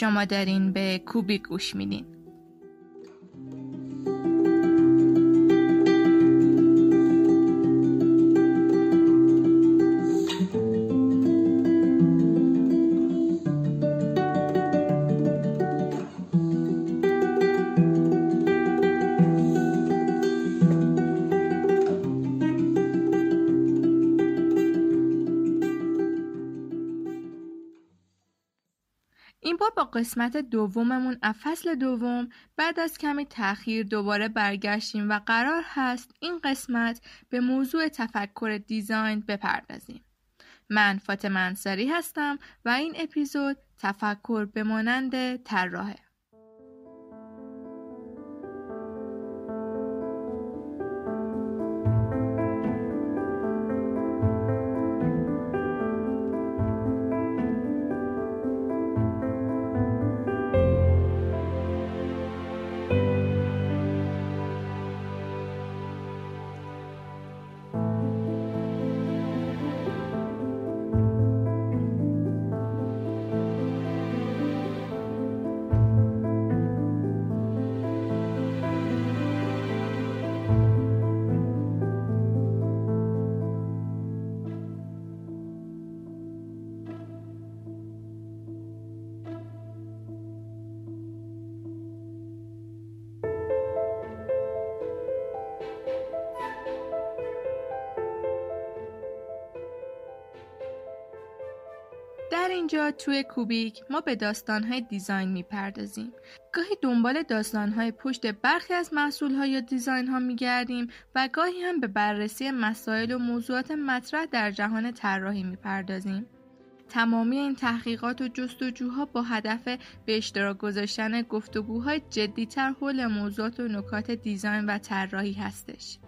شما دارین به کوبی گوش میدین. قسمت دوممون از فصل دوم بعد از کمی تاخیر دوباره برگشتیم و قرار هست این قسمت به موضوع تفکر دیزاین بپردازیم. من فاطمه انصاری هستم و این اپیزود تفکر به مانند طراحه. اینجا توی کوبیک ما به داستانهای دیزاین می‌پردازیم. گاهی دنبال داستانهای پشت برخی از محصولها یا دیزاین ها میگردیم و گاهی هم به بررسی مسائل و موضوعات مطرح در جهان طراحی می‌پردازیم. تمامی این تحقیقات و جستجوها با هدف به اشتراک گذاشتن گفتگوهای جدیتر حول موضوعات و نکات دیزاین و طراحی هستش.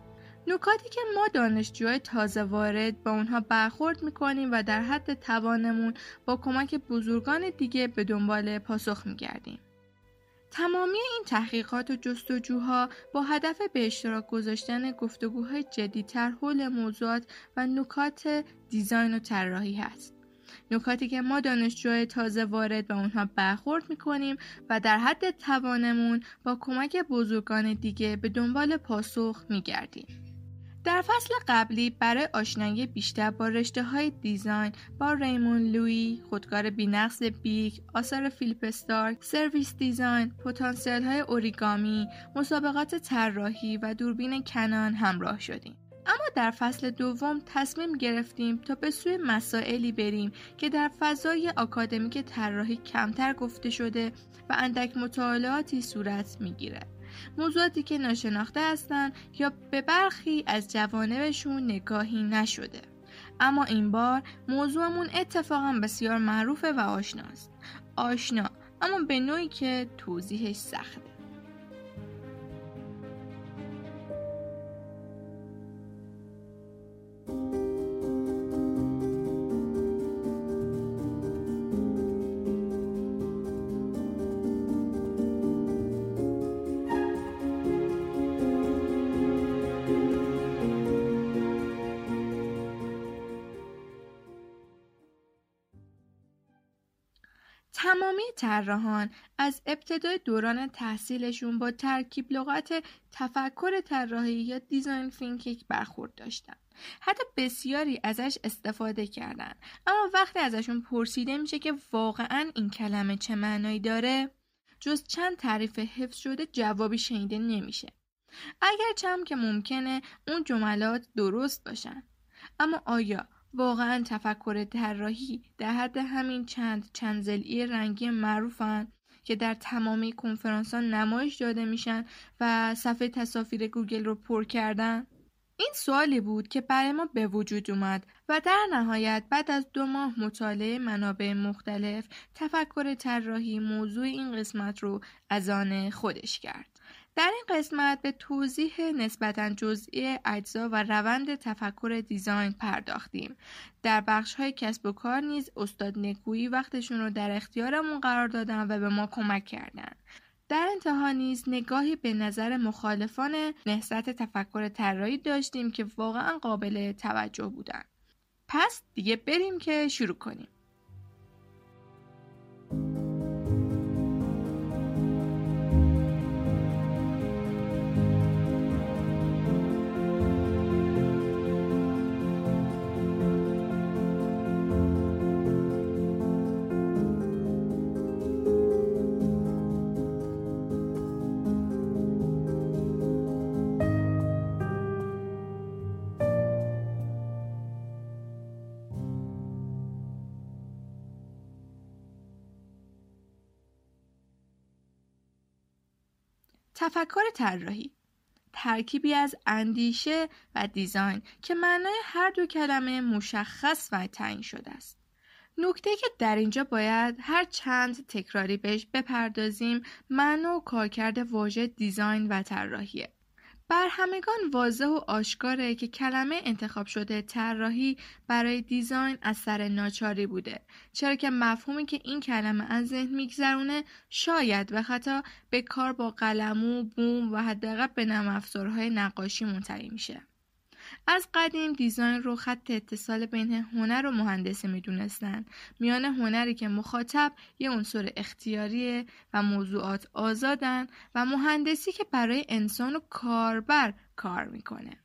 نکاتی که ما دانشجوهای تازه وارد با اونها برخورد می‌کنیم و در حد توانمون با کمک بزرگان دیگه به دنبال پاسخ میگردیم. تمامی این تحقیقات و جستجوها با هدف به اشتراک گذاشتن گفتگوهای جدیتر حول موضوعات و نکات دیزاین و طراحی هست. نکاتی که ما دانشجوهای تازه وارد با اونها برخورد می‌کنیم و در حد توانمون با کمک بزرگان دیگه به دنبال پاسخ میگردیم. در فصل قبلی برای آشنایی بیشتر با رشته های دیزاین با ریمون لوی، خودکار بینقص بیک، آثار فیلیپ استارک، سرویس دیزاین، پتانسیل های اوریگامی، مسابقات طراحی و دوربین کنان همراه شدیم. اما در فصل دوم تصمیم گرفتیم تا به سوی مسائلی بریم که در فضای آکادمیک طراحی کمتر گفته شده و اندک مطالعاتی صورت می‌گیره. موضوعاتی که ناشناخته هستند یا به برخی از جوانبشون نگاهی نشده. اما این بار موضوعمون اتفاقا بسیار معروفه و آشناست. آشنا اما به نوعی که توضیحش سخته. تمامی طراحان از ابتدای دوران تحصیلشون با ترکیب لغت تفکر طراحی یا design thinking برخورد داشتن. حتی بسیاری ازش استفاده کردن. اما وقتی ازشون پرسیده میشه که واقعا این کلمه چه معنایی داره جز چند تعریف حفظ شده جوابی شنیده نمیشه. اگر چه که ممکنه اون جملات درست باشن. اما آیا واقعا تفکر طراحی در حد همین چند چند زلی رنگی معروفن که در تمامی کنفرانس ها نمایش داده میشن و صفحه تصاویر گوگل رو پر کردن؟ این سوالی بود که برای ما به وجود اومد و در نهایت بعد از دو ماه مطالعه منابع مختلف تفکر طراحی موضوع این قسمت رو از آن خودش کرد. در این قسمت به توضیح نسبتا جزئی اجزا و روند تفکر دیزاین پرداختیم. در بخش های کسب و کار نیز استاد نکویی وقتشون رو در اختیارمون قرار دادن و به ما کمک کردن. در انتها نیز نگاهی به نظر مخالفان نهضت تفکر طراحی داشتیم که واقعا قابل توجه بودن. پس دیگه بریم که شروع کنیم. تفکر طراحی ترکیبی از اندیشه و دیزاین که معنای هر دو کلمه مشخص و تعیین شده است. نکته که در اینجا باید هر چند تکراری بهش بپردازیم معنا و کارکرد واژه دیزاین و طراحیه. بر همگان واضح و آشکاره که کلمه انتخاب شده طراحی برای دیزاین از سر ناچاری بوده. چرا که مفهومی که این کلمه از ذهن میگذرونه شاید به خطا به کار با قلمو بوم و حداقل به نرم افزارهای نقاشی منتهی میشه. از قدیم دیزاین رو خط اتصال بین هنر و مهندسی می‌دونستن میان هنری که مخاطب یه عنصر اختیاریه و موضوعات آزادن و مهندسی که برای انسان و کاربر کار می‌کنه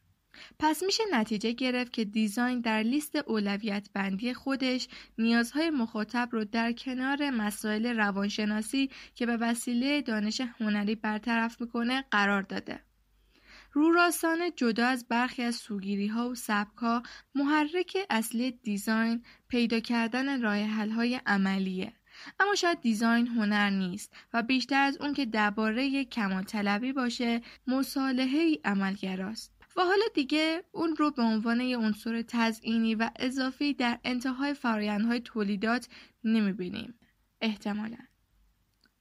پس میشه نتیجه گرفت که دیزاین در لیست اولویت بندی خودش نیازهای مخاطب رو در کنار مسائل روانشناسی که به وسیله دانش هنری برطرف می‌کنه قرار داده. راستانه جدا از برخی از سوگیری ها و سبک ها محرک اصلی دیزاین پیدا کردن راه حل های عملیه. اما شاید دیزاین هنر نیست و بیشتر از اون که درباره کمال طلبی باشه مصالحه عملگراست. و حالا دیگه اون رو به عنوان یه عنصر تزئینی و اضافی در انتهای فرایندهای تولیدات نمی‌بینیم. احتمالاً.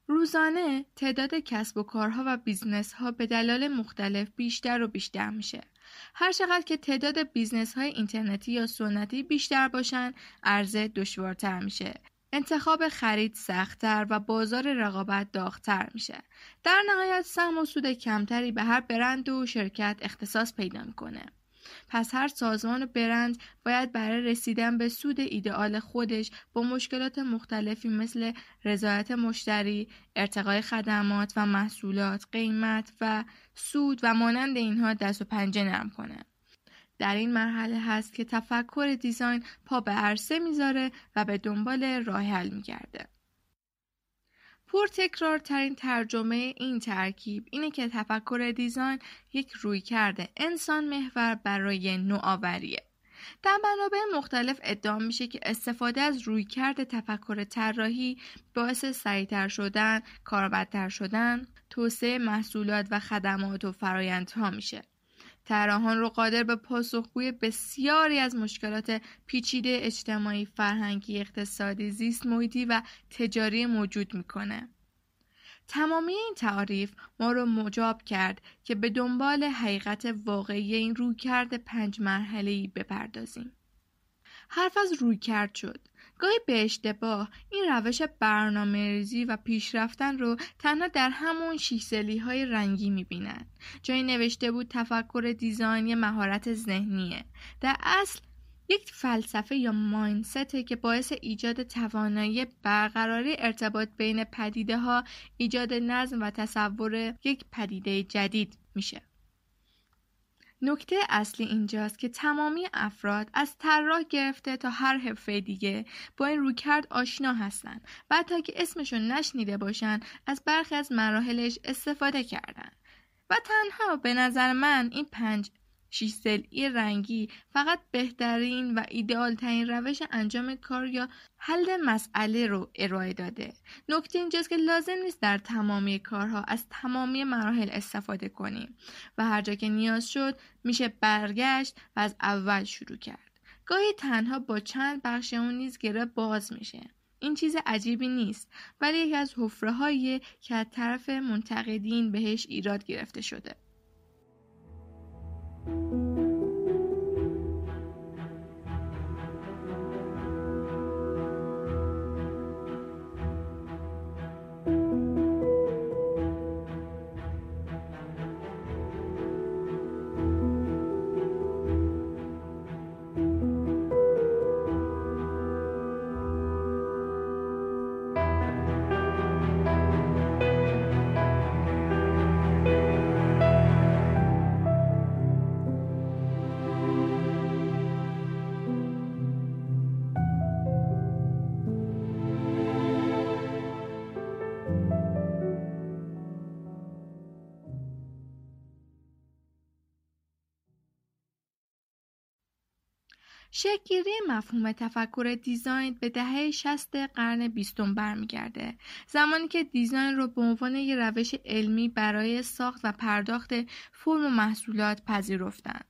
روزانه تعداد کسب و کارها و business ها به دلایل مختلف بیشتر و بیشتر میشه. هر چقدر که تعداد business های اینترنتی یا سنتی بیشتر باشن، عرضه دشوارتر میشه. انتخاب خرید سختتر و بازار رقابت داغتر میشه. در نهایت سهم و سود کمتری به هر برند و شرکت اختصاص پیدا می‌کنه. پس هر سازمان و برند باید برای رسیدن به سود ایدئال خودش با مشکلات مختلفی مثل رضایت مشتری، ارتقای خدمات و محصولات، قیمت و سود و مانند اینها دست و پنجه نرم کنه. در این مرحله هست که تفکر دیزاین پا به عرصه می‌ذاره و به دنبال راه حل میگرده. ترین ترجمه این ترکیب اینه که تفکر دیزاین یک روی کرده انسان محور برای نوآوریه. در منابع مختلف ادعا میشه که استفاده از رویکرد تفکر طراحی باعث سریعتر شدن، کاربردتر شدن، توسعه محصولات و خدمات و فرایندها میشه. طراحان رو قادر به پاسخگوی بسیاری از مشکلات پیچیده اجتماعی، فرهنگی، اقتصادی، زیست محیطی و تجاری موجود می‌کنه. تمامی این تعریف ما رو مجاب کرد که به دنبال حقیقت واقعی این رویکرد پنج مرحله‌ای بپردازیم. حرف از رویکرد شد. گاهی به اشتباه این روش برنامه ریزی و پیشرفتن رو تنها در همون شیسلی های رنگی می‌بینن. جایی نوشته بود تفکر دیزاین مهارت ذهنیه. در اصل یک فلسفه یا ماینسته که باعث ایجاد توانایی برقراری ارتباط بین پدیده ها ایجاد نظم و تصور یک پدیده جدید میشه. نکته اصلی اینجاست که تمامی افراد از طراح گرفته تا هر حرفه دیگه با این رویکرد آشنا هستند و تا که اسمشون نشنیده باشن از برخی از مراحلش استفاده کردن. و تنها به نظر من این پنج ای رنگی فقط بهترین و ایدئال ترین روش انجام کار یا حل مسئله رو ارائه داده. نکته اینجاست که لازم نیست در تمامی کارها از تمامی مراحل استفاده کنیم و هر جا که نیاز شد میشه برگشت و از اول شروع کرد. گاهی تنها با چند بخش اون نیز گره باز میشه. این چیز عجیبی نیست ولی یکی از حفره که از طرف منتقدین بهش ایراد گرفته شده. thank you شکلگیری مفهوم تفکر دیزاین به دهه 60 قرن بیستم برمیگرده. زمانی که دیزاین رو به عنوان یک روش علمی برای ساخت و پرداخت فرم و محصولات پذیرفتند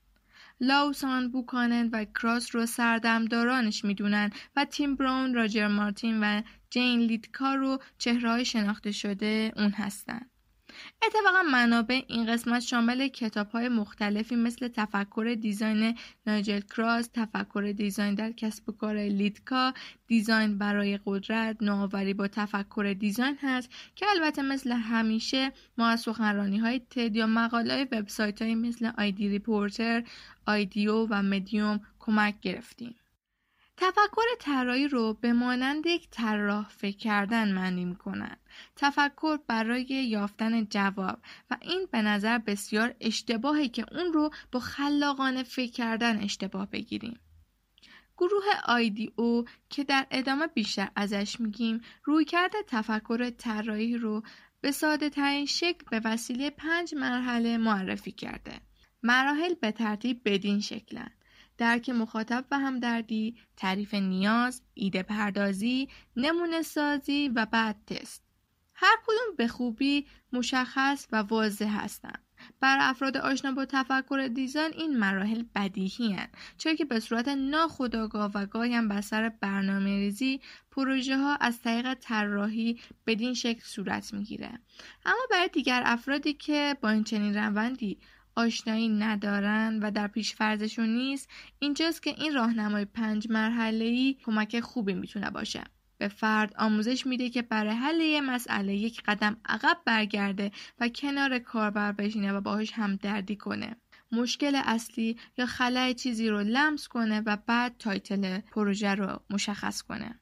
لاوسان بوکانن و کراس رو سردمدارانش می‌دونن و تیم براون راجر مارتین و جین لیدکا رو چهرهای شناخته شده اون هستند اتفاقا منابع این قسمت شامل کتاب های مختلفی مثل تفکر دیزاین نایجل کراس، تفکر design در کسب و کار لیدتکا، design برای قدرت، نوآوری با تفکر design هست که البته مثل همیشه ما از سخنرانی های تد یا مقاله های وبسایت های مثل آیدی ریپورتر، آیدیو و مدیوم کمک گرفتیم. تفکر طراحی رو به مانند یک طراح فکر کردن معنی می‌کنن تفکر برای یافتن جواب و این به نظر بسیار اشتباهی که اون رو با خلاقانه فکر کردن اشتباه بگیریم. گروه آیدی او که در ادامه بیشتر ازش میگیم روی کرده تفکر طراحی رو به ساده ترین شکل به وسیله پنج مرحله معرفی کرده. مراحل به ترتیب بدین شکلن. درک مخاطب و همدردی، تعریف نیاز، ایده پردازی، نمونه سازی و بعد تست. هر کدوم به خوبی مشخص و واضح هستند. بر افراد آشنا با تفکر دیزاین این مراحل بدیهی هن. چرا که به صورت ناخودآگاه و گاهی هم سر برنامه ریزی پروژه ها از طریق طراحی بدین شکل صورت می‌گیره اما برای دیگر افرادی که با این چنین روندی آشنایی ندارن و در پیش فرضشون نیست اینجاست که این راهنمای پنج مرحله ای کمک خوبی می‌تونه باشه به فرد آموزش میده که برای حل یه مسئله یک قدم عقب برگرده و کنار کاربر بشینه و باهاش همدردی کنه. مشکل اصلی یا خلای چیزی رو لمس کنه و بعد تایتل پروژه رو مشخص کنه.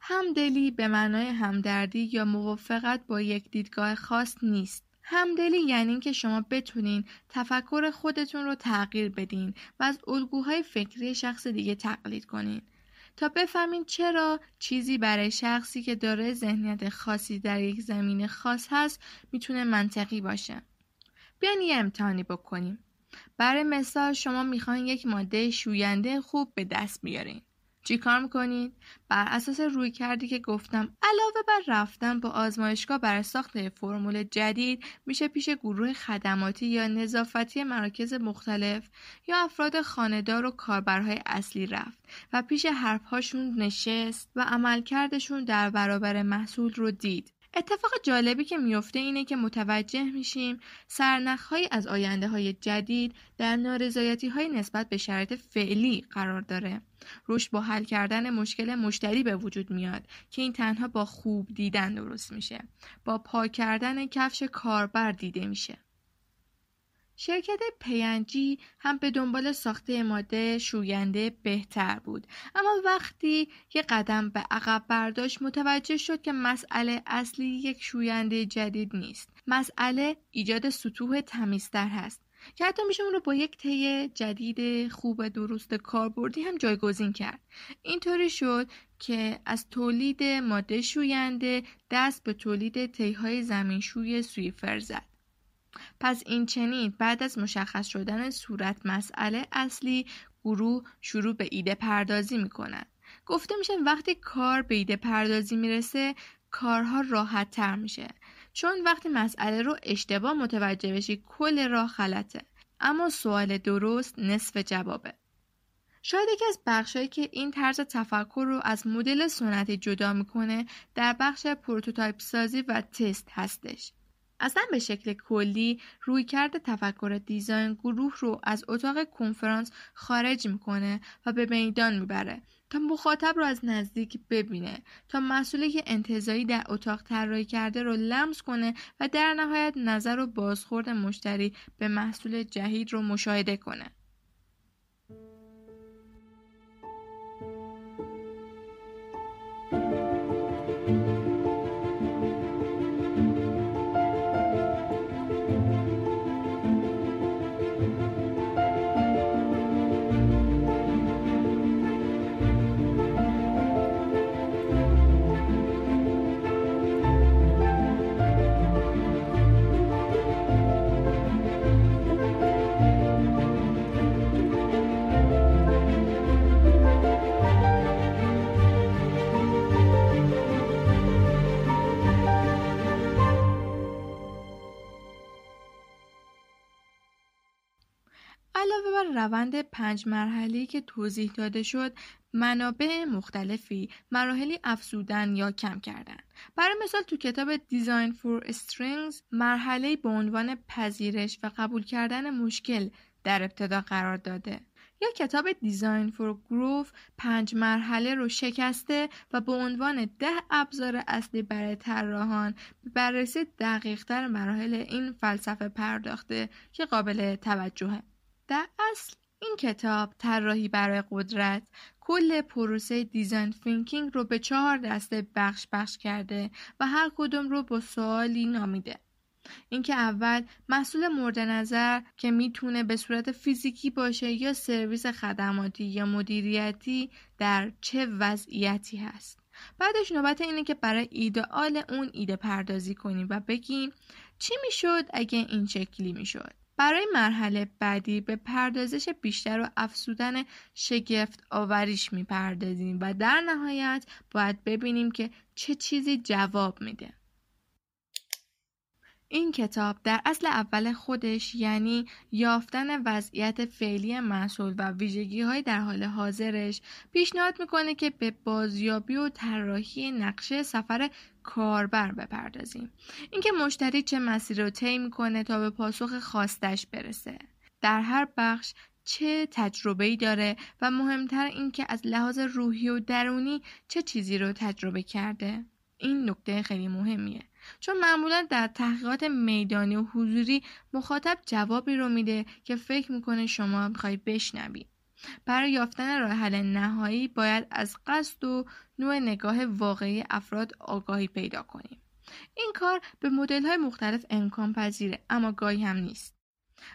همدلی به معنای همدردی یا موافقت با یک دیدگاه خاص نیست. همدلی یعنی اینکه شما بتونین تفکر خودتون رو تغییر بدین و از الگوهای فکری شخص دیگه تقلید کنین. تا بفهمین چرا چیزی برای شخصی که داره ذهنیت خاصی در یک زمین خاص هست می‌تونه منطقی باشه. بیاین یه امتحانی بکنیم. برای مثال شما می‌خواین یک ماده شوینده خوب به دست بیارین. چی کار می‌کنید؟ بر اساس روی کردی که گفتم علاوه بر رفتن با آزمایشگاه برای ساخت فرمول جدید میشه پیش گروه خدماتی یا نظافتی مراکز مختلف یا افراد خاندار و کاربرهای اصلی رفت و پیش حرفهاشون نشست و عملکردشون در برابر محصول رو دید. اتفاق جالبی که میفته اینه که متوجه میشیم سرنخهایی از آینده های جدید در نارضایتی های نسبت به شرایط فعلی قرار داره. رشد با حل کردن مشکل مشتری به وجود میاد که این تنها با خوب دیدن درست میشه. با پاک کردن کفش کاربر دیده میشه. شرکت پینجی هم به دنبال ساخته ماده شوینده بهتر بود. اما وقتی یه قدم به عقب برداشت متوجه شد که مسئله اصلی یک شوینده جدید نیست. مسئله ایجاد سطوح تمیزتر هست. که حتی میشه اون رو با یک طی جدید خوب درست کاربردی هم جایگزین کرد. اینطوری شد که از تولید ماده شوینده دست به تولید طیهای زمینشوی سویفر زد. پس این چنین بعد از مشخص شدن صورت مسئله اصلی گروه شروع به ایده پردازی می کند. گفته میشه وقتی کار به ایده پردازی می‌رسه کارها راحت تر میشه. چون وقتی مسئله رو اشتباه متوجه بشی کل راه غلطه. اما سوال درست نصف جوابه. شاید یکی از بخشهایی که این طرز تفکر رو از مدل سنتی جدا می‌کنه در بخش prototype سازی و تست هستش. اصلا به شکل کلی رویکرد تفکر دیزاین گروه رو از اتاق کنفرانس خارج می‌کنه و به میدان می‌بره تا مخاطب رو از نزدیک ببینه تا مسئولی که انتظایی در اتاق طراحی کرده رو لمس کنه و در نهایت نظر و بازخورد مشتری به محصول جدید رو مشاهده کنه. روند پنج مرحله که توضیح داده شد منابع مختلفی مراحلی افزودن یا کم کردن. برای مثال تو کتاب دیزاین فور استرینگز مرحله به عنوان پذیرش و قبول کردن مشکل در ابتدا قرار داده. یا کتاب دیزاین فور گروف پنج مرحله رو شکسته و به عنوان ده ابزار اصلی برای طراحان بررسی دقیقتر مراحل این فلسفه پرداخته که قابل توجهه. در اصل این کتاب طراحی برای قدرت کل پروسه design thinking رو به چهار دسته بخش بخش کرده و هر کدوم رو با سوالی نامیده. اینکه اول محصول مورد نظر که می‌تونه به صورت فیزیکی باشه یا سرویس خدماتی یا مدیریتی در چه وضعیتی هست. بعدش نوبت اینه که برای ایدئال اون ایده پردازی کنیم و بگیم چی می‌شد اگه این شکلی می‌شد. برای مرحله بعدی به پردازش بیشتر و افزودن شگفت آوریش می‌پردازیم و در نهایت باید ببینیم که چه چیزی جواب میده. این کتاب در اصل اول خودش یعنی یافتن وضعیت فعلی محصول و ویژگی های در حال حاضرش پیشنهاد می‌کنه که به بازیابی و طراحی نقشه سفر کاربر بپردازیم. اینکه مشتری چه مسیر رو طی می‌کنه تا به پاسخ خواستش برسه. در هر بخش چه تجربه ای داره و مهمتر اینکه از لحاظ روحی و درونی چه چیزی رو تجربه کرده. این نکته خیلی مهمیه. چون معمولا در تحقیقات میدانی و حضوری مخاطب جوابی رو میده که فکر می‌کنه شما می‌خوای بشنوی. برای یافتن راه حل نهایی باید از قصد و نوع نگاه واقعی افراد آگاهی پیدا کنیم این کار به مدل های مختلف امکان پذیره اما گاهی هم نیست.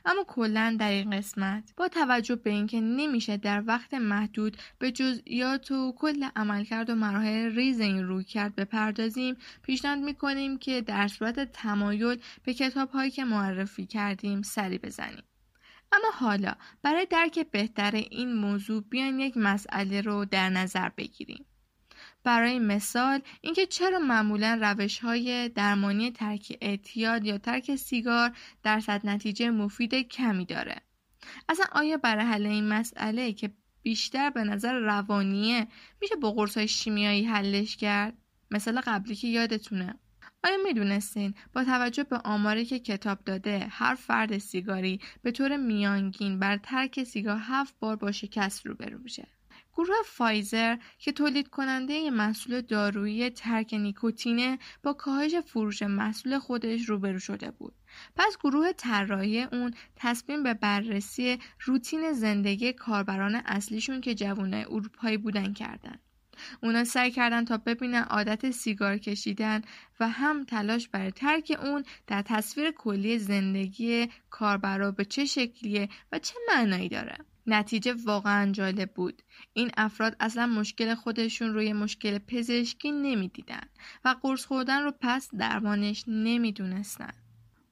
اما کلا در این قسمت با توجه به اینکه نمیشه در وقت محدود به جزئیات و کل عملکرد و مراحل ریز این روی کرد بپردازیم پیشنهاد می‌کنیم که در صورت تمایل به کتاب هایی که معرفی کردیم سری بزنیم. اما حالا برای درک بهتر این موضوع بیاین یک مسئله رو در نظر بگیریم. برای مثال اینکه چرا معمولا روش های درمانی ترک اعتیاد یا ترک سیگار درصد نتیجه مفید کمی داره؟ اصلا آیا برای حل این مسئله که بیشتر به نظر روانیه میشه با قرص های شیمیایی حلش کرد؟ مثال قبلی که یادتونه. آیا می‌دونستین با توجه به آماری که کتاب داده هر فرد سیگاری به طور میانگین بر ترک سیگار هفت بار با شکست روبرو میشه؟ گروه فایزر که تولید کننده محصول دارویی ترک نیکوتینه با کاهش فروش محصول خودش روبرو شده بود. پس گروه طراحی اون تصمیم به بررسی روتین زندگی کاربران اصلیشون که جوانای اروپایی بودن کردن. اونا سعی کردن تا ببینن عادت سیگار کشیدن و هم تلاش برای ترک اون در تصویر کلی زندگی کاربرا به چه شکلیه و چه معنایی داره. نتیجه واقعا جالب بود. این افراد اصلا مشکل خودشون روی مشکل پزشکی نمی‌دیدن و قرص خوردن رو پس درمانش نمی‌دونستن.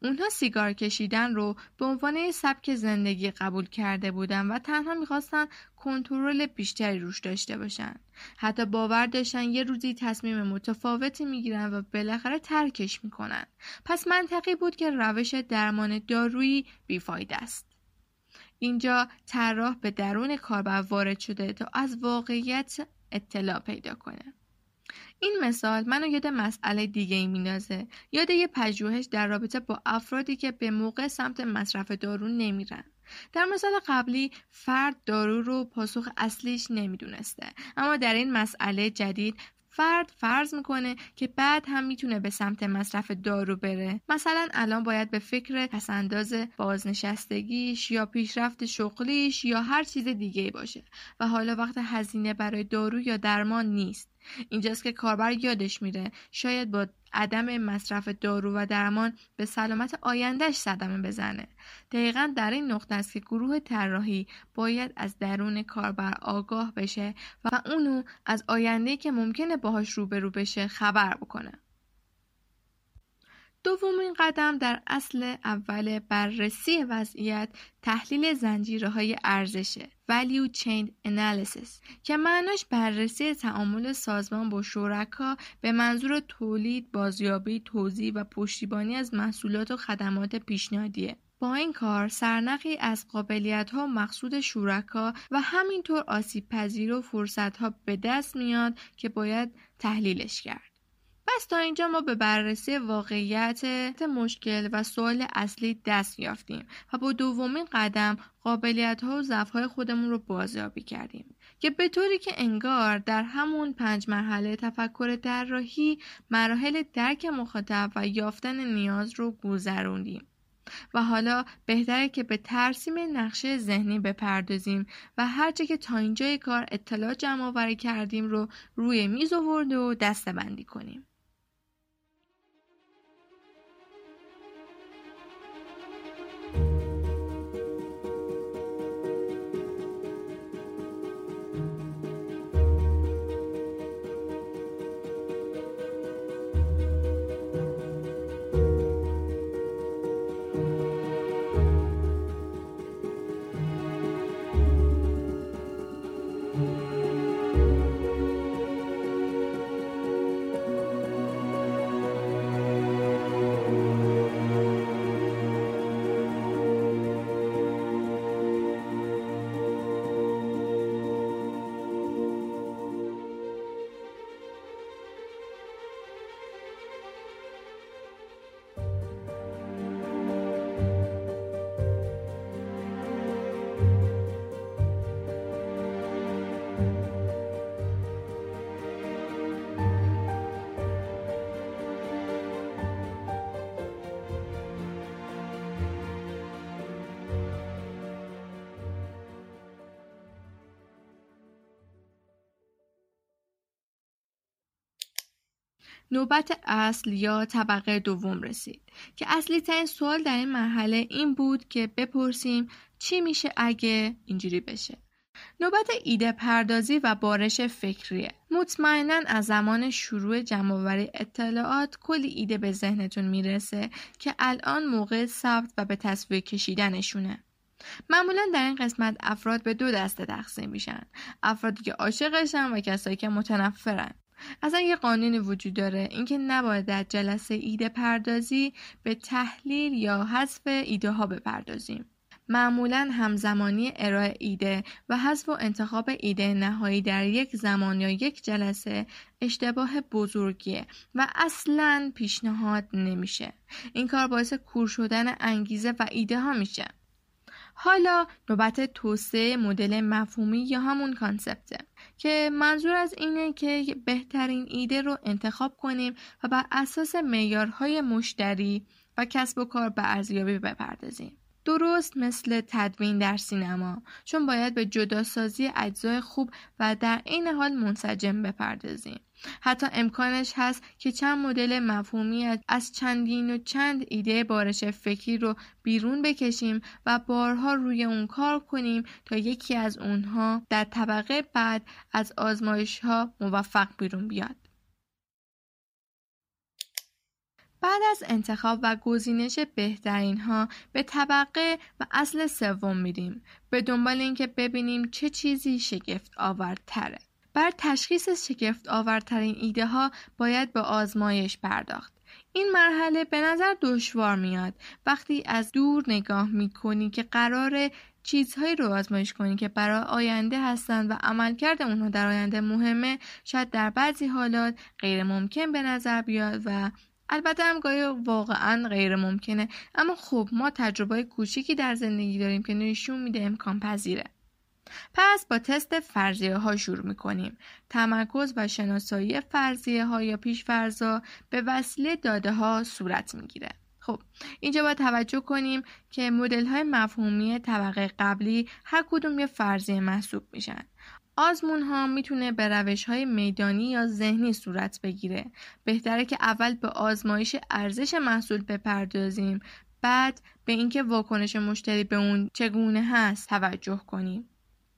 اونها سیگار کشیدن رو به عنوان سبک زندگی قبول کرده بودن و تنها می‌خواستن کنترل بیشتری روش داشته باشن. حتی باور داشتن یه روزی تصمیم متفاوتی می‌گیرن و بالاخره ترکش می‌کنن. پس منطقی بود که روش درمان دارویی بیفاید است. اینجا طراح به درون کاربر وارد شده تا از واقعیت اطلاع پیدا کنه. این مثال منو یاد مسئله دیگه ای میندازه. یاد یه پژوهش در رابطه با افرادی که به موقع سمت مصرف دارو نمیرن. در مثال قبلی فرد دارو رو پاسخ اصلیش نمی‌دونسته. اما در این مسئله جدید فرد فرض می‌کنه که بعد هم می‌تونه به سمت مصرف دارو بره. مثلا الان باید به فکر پسنداز بازنشستگیش یا پیشرفت شغلیش یا هر چیز دیگه باشه و حالا وقت هزینه برای دارو یا درمان نیست. اینجاست که کاربر یادش میره. شاید با عدم مصرف دارو و درمان به سلامت آیندهش صدمه بزنه. دقیقا در این نقطه است که گروه طراحی باید از درون کاربر آگاه بشه و اونو از آینده که ممکنه باهاش روبرو بشه خبر بکنه. دومین قدم در اصل اول بررسی وضعیت تحلیل زنجیره های ارزشه Value Chain Analysis که معناش بررسی تعامل سازمان با شرکا به منظور تولید، بازیابی، توزیع و پشتیبانی از محصولات و خدمات پیشنهادیه. با این کار سرنخی از قابلیت ها مقصود شورکا و همینطور آسیب پذیر و فرصت ها به دست میاد که باید تحلیلش کرد. پس تا اینجا ما به بررسی واقعیت مشکل و سوال اصلی دست یافتیم و با دومین قدم قابلیت ها و ضعف های خودمون رو بازیابی کردیم که به طوری که انگار در همون پنج مرحله تفکر راهی مراحل درک مخاطب و یافتن نیاز رو گذروندیم و حالا بهتره که به ترسیم نقشه ذهنی بپردازیم و هرچه که تا اینجای کار اطلاع جمع آوری کردیم رو روی میز آورده و دسته بندی کنیم. نوبت اصل یا طبقه دوم رسید. که اصلی ترین سوال در این مرحله این بود که بپرسیم چی میشه اگه اینجوری بشه. نوبت ایده پردازی و بارش فکریه. مطمئنا از زمان شروع جمعآوری اطلاعات کلی ایده به ذهنتون می‌رسه که الان موقع ثبت و به تصویر کشیدنشونه. معمولا در این قسمت افراد به دو دسته تقسیم میشن. افرادی که عاشقشن و کسایی که متنفرن. اصلا یه قانونی وجود داره. اینکه نباید در جلسه ایده پردازی به تحلیل یا حذف ایده ها بپردازیم. معمولا همزمانی ارائه ایده و حذف و انتخاب ایده نهایی در یک زمان یا یک جلسه اشتباه بزرگیه و اصلا پیشنهاد نمیشه. این کار باعث کور شدن انگیزه و ایده ها میشه. حالا نوبت توسعه مدل مفهومی یا همون کانسپته که منظور از اینه که بهترین ایده رو انتخاب کنیم و بر اساس معیارهای مشتری و کسب و کار به ارزیابی بپردازیم. درست مثل تدوین در سینما چون باید به جداسازی اجزای خوب و در عین حال منسجم بپردازیم حتی امکانش هست که چند مدل مفهومی از چندین و چند ایده بارش فکری رو بیرون بکشیم و بارها روی اون کار کنیم تا یکی از اونها در طبقه بعد از آزمایش ها موفق بیرون بیاد. بعد از انتخاب و گزینش بهترین ها به طبقه و اصل سوم میریم به دنبال اینکه ببینیم چه چیزی شگفت آوردتره. بر تشخیص شگفت آورترین ایده ها باید به آزمایش پرداخت. این مرحله به نظر دشوار میاد. وقتی از دور نگاه می‌کنی که قرار چیزهایی رو آزمایش کنی که برای آینده هستند و عملکرد اونها در آینده مهمه شاید در بعضی حالات غیر ممکن به نظر بیاد و البته هم گاهی واقعا غیر ممکنه. اما خب ما تجربه کوچیکی در زندگی داریم که نشون میده امکان پذیره پس با تست فرضیه ها شروع می‌کنیم. تمرکز و شناسایی فرضیه ها یا پیش فرضا به وسیله داده ها صورت می‌گیره. خب اینجا باید توجه کنیم که مدل های مفهومی طبقه قبلی هر کدوم یه فرضیه محسوب میشن. آزمون ها می‌تونه به روش های میدانی یا ذهنی صورت بگیره. بهتره که اول به آزمایش ارزش محصول بپردازیم بعد به اینکه واکنش مشتری به اون چگونه هست توجه کنیم.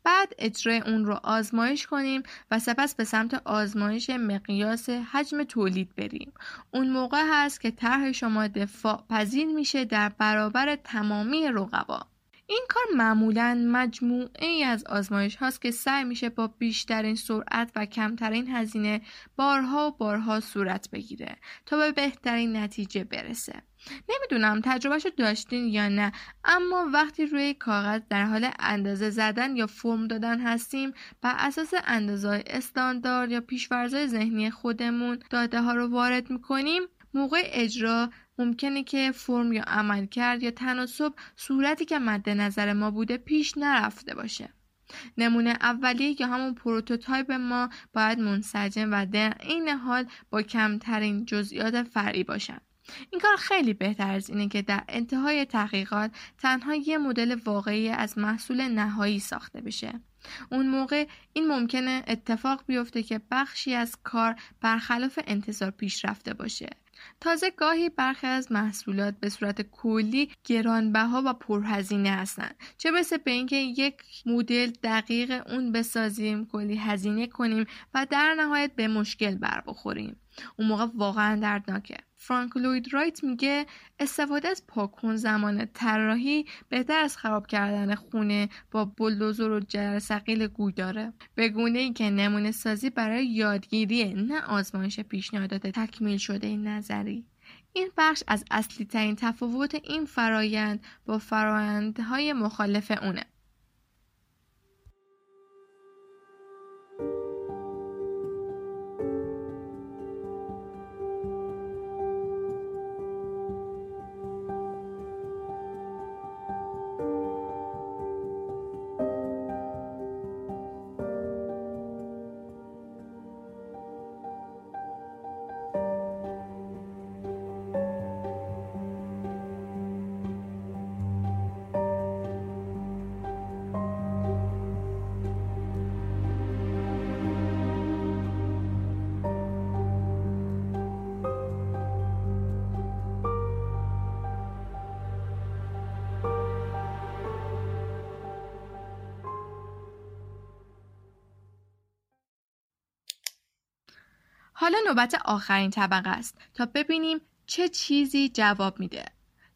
بعد اجرای اون رو آزمایش کنیم و سپس به سمت آزمایش مقیاس حجم تولید بریم. اون موقع هست که طرح شما دفاع پذیر میشه در برابر تمامی رقبا. این کار معمولا مجموعه ای از آزمایش هاست که سعی میشه با بیشترین سرعت و کمترین هزینه بارها و بارها صورت بگیره تا به بهترین نتیجه برسه. نمی‌دونم تجربهشو داشتین یا نه اما وقتی روی کاغذ در حال اندازه زدن یا فرم دادن هستیم بر اساس اندازه استاندارد یا پیش‌فرضای ذهنی خودمون داده ها رو وارد می‌کنیم موقع اجرا ممکنه که فرم یا عمل کرد یا تناسب صورتی که مد نظر ما بوده پیش نرفته باشه. نمونه اولیه که همون prototype ما باید منسجم و در این حال با کمترین جزئیات فرعی باشن. این کار خیلی بهتر از اینه که در انتهای تحقیقات تنها یه مدل واقعی از محصول نهایی ساخته بشه. اون موقع این ممکنه اتفاق بیفته که بخشی از کار برخلاف انتظار پیش رفته باشه. تازه گاهی برخی از محصولات به صورت کلی گرانبها و پرهزینه هستند چه برسه به اینکه یک مدل دقیق اون بسازیم کلی هزینه کنیم و در نهایت به مشکل بر بخوریم. اون موقع واقعا دردناکه. فرانک لوید رایت میگه استفاده از پاکون زمان طراحی بهتر از خراب کردن خونه با بلدوزر و جر سقیل گوی داره. به گونه ای که نمونه سازی برای یادگیری نه آزمایش پیشنهادات تکمیل شده نظری. این بخش از اصلی ترین تفاوت این فرایند با فرایندهای مخالف اونه. نوبت آخرین طبقه است تا ببینیم چه چیزی جواب میده.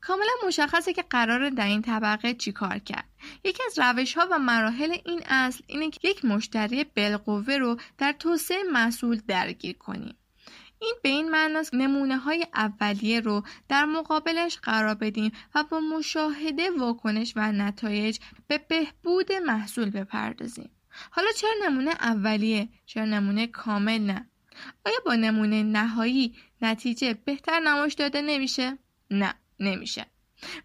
کاملا مشخصه که قرار در این طبقه چی کار کرد. یکی از روش ها و مراحل این اصل اینه که یک مشتری بالقوه رو در توسعه محصول درگیر کنیم. این به این معناست نمونه های اولیه رو در مقابلش قرار بدیم و با مشاهده واکنش و نتایج به بهبود محصول بپردازیم. حالا چرا نمونه اولیه؟ چرا نمونه کامل نه؟ آیا با نمونه نهایی نتیجه بهتر نمایش داده نمیشه؟ نه نمیشه.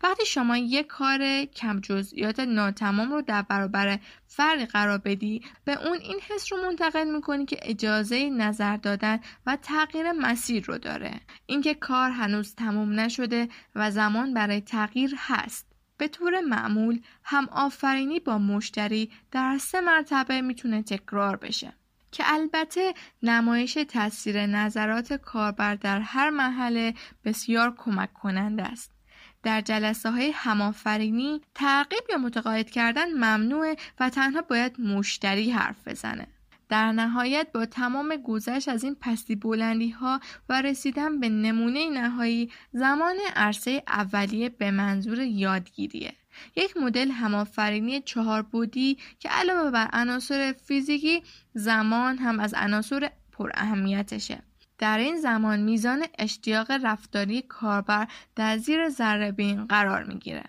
وقتی شما یک کار کم جزئیات ناتمام رو در برابر فرقی قرار بدی به اون این حس رو منتقل می‌کنی که اجازه نظر دادن و تغییر مسیر رو داره. اینکه کار هنوز تموم نشده و زمان برای تغییر هست. به طور معمول هم آفرینی با مشتری در سه مرتبه می‌تونه تکرار بشه. که البته نمایش تاثیر نظرات کاربر در هر محله بسیار کمک کننده است. در جلسه های همافرینی تعقیب یا متقاعد کردن ممنوعه و تنها باید مشتری حرف بزنه. در نهایت با تمام گذشت از این پستی بلندی ها و رسیدن به نمونه نهایی زمان عرصه اولیه به منظور یادگیریه. یک مدل همآفرینی چهار بودی که علاوه بر عناصر فیزیکی زمان هم از عناصر پر اهمیتشه. در این زمان میزان اشتیاق رفتاری کاربر در زیر ذره بین قرار می‌گیره.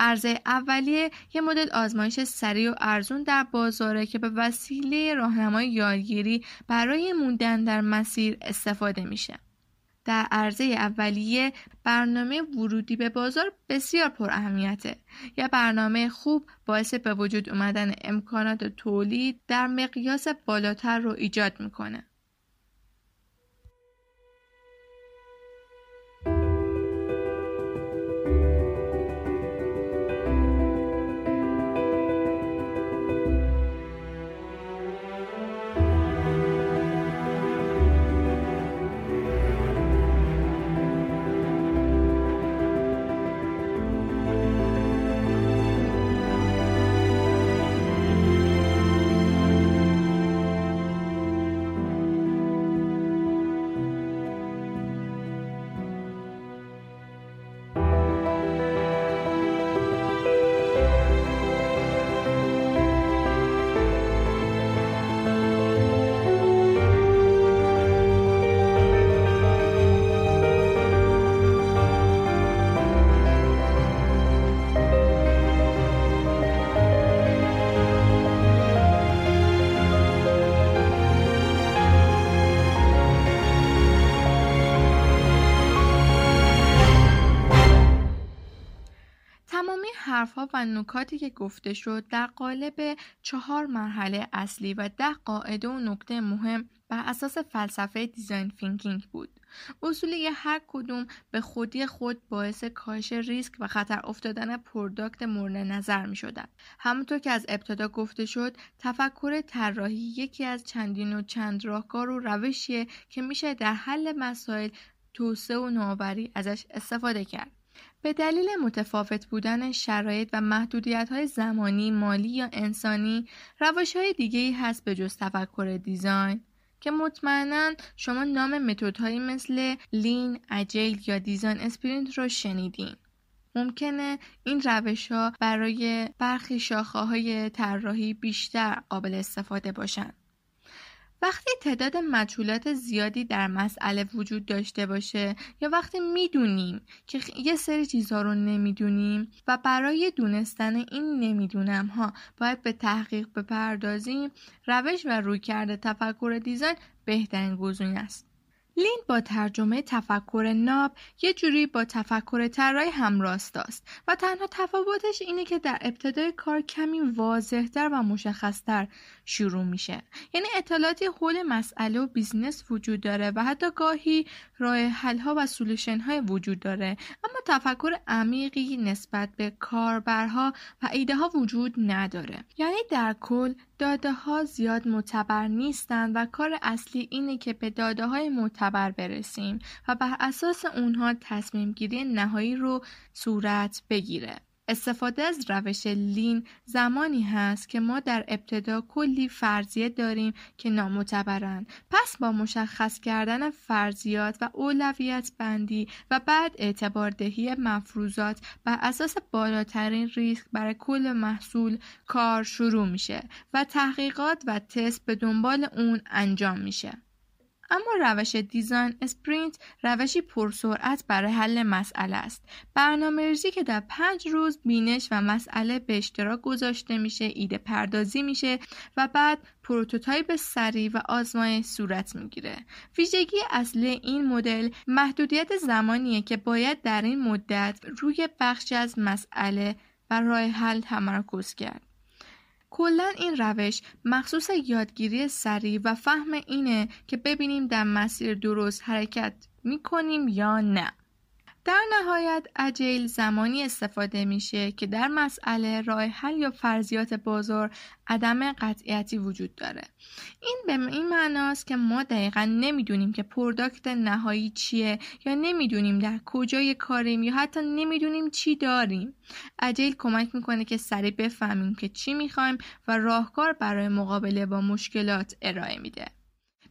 عرضه اولیه یه مدل آزمایش سریع و ارزون در بازاره که به وسیله راهنمای یادگیری برای موندن در مسیر استفاده میشه. در عرضه اولیه برنامه ورودی به بازار بسیار پر اهمیته. یا برنامه خوب باعث به وجود اومدن امکانات تولید در مقیاس بالاتر رو ایجاد می‌کنه. حرفها و نکاتی که گفته شد در قالب چهار مرحله اصلی و ده قاعده و نکته مهم بر اساس فلسفه design thinking بود. اصولی هر کدوم به خودی خود باعث کاهش ریسک و خطر افتادن product مورد نظر می شدن. همونطور که از ابتدا گفته شد تفکر طراحی یکی از چندین و چند راهکار و روشیه که میشه در حل مسائل توسعه و نوآوری ازش استفاده کرد. به دلیل متفاوت بودن شرایط و محدودیت های زمانی، مالی یا انسانی، روش های دیگه هست به جز تفکر design. که مطمئنا شما نام متدهایی مثل Lean، Agile یا Design Sprint رو شنیدین. ممکنه این روش ها برای برخی شاخه های طراحی بیشتر قابل استفاده باشند. وقتی تعداد مجهولات زیادی در مسئله وجود داشته باشه یا وقتی می‌دونیم که یه سری چیزها رو نمی‌دونیم و برای دونستن این نمی‌دونم ها باید به تحقیق بپردازیم روش و رویکرد تفکر design بهترین گزینه است. Lean با ترجمه تفکر ناب یه جوری با تفکر طراحی هم راستاست و تنها تفاوتش اینه که در ابتدای کار کمی واضحتر و مشخصتر شروع میشه. یعنی اطلاعاتی حول مسئله و business وجود داره و حتی گاهی راه حل ها و سولوشن های وجود داره. اما تفکر عمیقی نسبت به کاربرها و ایده ها وجود نداره. یعنی در کل داده ها زیاد معتبر نیستند و کار اصلی اینه که به داده های معتبر برسیم و بر اساس اونها تصمیم گیری نهایی رو صورت بگیره. استفاده از روش لین زمانی هست که ما در ابتدا کلی فرضیه داریم که نامعتبرند پس با مشخص کردن فرضیات و اولویت بندی و بعد اعتبار دهی مفروضات بر اساس بالاترین ریسک برای کل محصول کار شروع میشه و تحقیقات و تست به دنبال اون انجام میشه. اما روش Design Sprint روشی پرسرعت برای حل مسئله است. برنامه ریزی که در پنج روز بینش و مسئله به اشتراک گذاشته میشه، ایده پردازی میشه و بعد prototype سریع و آزمایش صورت می‌گیره. ویژگی اصلی این مدل محدودیت زمانیه که باید در این مدت روی بخشی از مسئله و راه حل تمرکز کرد. کلا این روش مخصوص یادگیری سریع و فهم اینه که ببینیم در مسیر درست حرکت می‌کنیم یا نه. در نهایت اجیل زمانی استفاده میشه که در مسئله راه حل یا فرضیات بازار عدم قطعیتی وجود داره. این به این معناست که ما دقیقا نمی‌دونیم که پرداکت نهایی چیه یا نمی‌دونیم در کجای کاریم یا حتی نمی‌دونیم چی داریم. اجیل کمک می‌کنه که سریع بفهمیم که چی می‌خوایم و راهکار برای مقابله با مشکلات ارائه میده.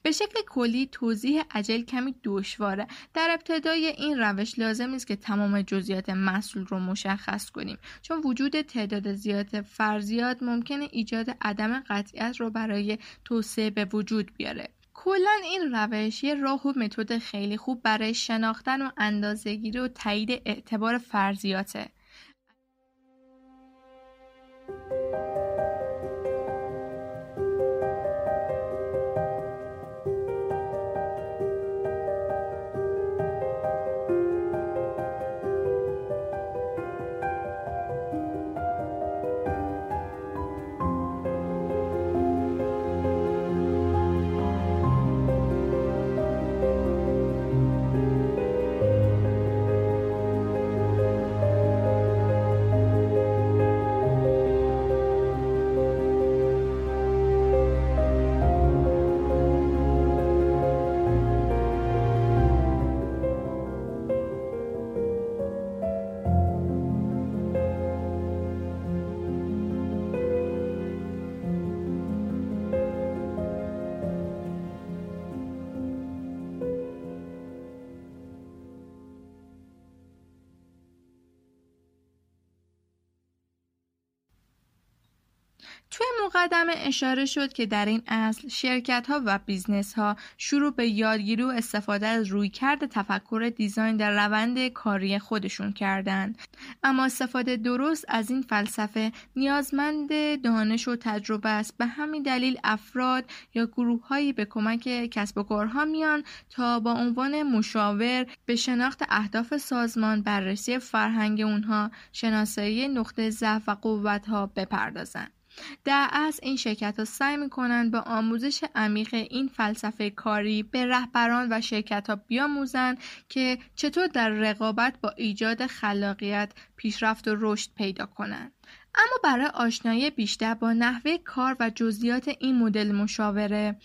به شکل کلی توضیح عجل کمی دشواره. در ابتدای این روش لازم است که تمام جزئیات محصول رو مشخص کنیم. چون وجود تعداد زیاد فرضیات ممکنه ایجاد عدم قطعیت رو برای توسعه به وجود بیاره. کلا این روش یه راه و متد خیلی خوب برای شناختن و اندازهگیری و تایید اعتبار فرضیاته. مقدمه اشاره شد که در این عصر شرکت ها و business ها شروع به یادگیری و استفاده از رویکرد تفکر design در روند کاری خودشون کردند. اما استفاده درست از این فلسفه نیازمند دانش و تجربه است. به همین دلیل افراد یا گروه هایی به کمک کسب و کارها میان تا با عنوان مشاور به شناخت اهداف سازمان بررسی فرهنگ اونها شناسایی نقطه ضعف و قوت ها بپردازند. در اصل این شرکت ها سعی می‌کنند به آموزش عمیق این فلسفه کاری به رهبران و شرکت ها بیاموزند که چطور در رقابت با ایجاد خلاقیت پیشرفت و رشد پیدا کنند. اما برای آشنایی بیشتر با نحوه کار و جزئیات این مدل مشاوره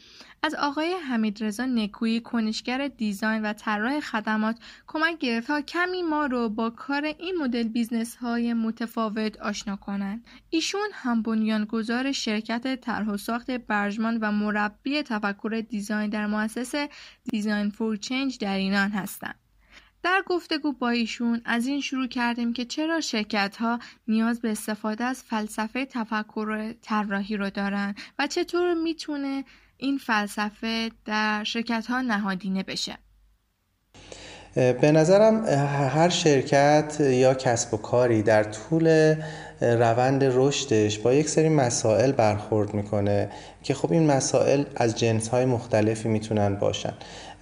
از آقای حمیدرضا نکویی کنشگر design و طراح خدمات کمک گرفتیم تا کمی ما رو با کار این مدل business های متفاوت آشنا کنند. ایشون هم بنیانگذار شرکت طرح و ساخت برجمان و مربی تفکر دیزاین در مؤسسه دیزاین فور چنج در ایران هستند. در گفتگو با ایشون از این شروع کردیم که چرا شرکت ها نیاز به استفاده از فلسفه تفکر طراحی رو دارن و چطور می‌تونه این فلسفه در شرکت ها نهادینه بشه؟ به نظرم هر شرکت یا کسب و کاری در طول روند رشدش با یک سری مسائل برخورد می‌کنه که خب این مسائل از جنس های مختلفی می‌تونن باشن.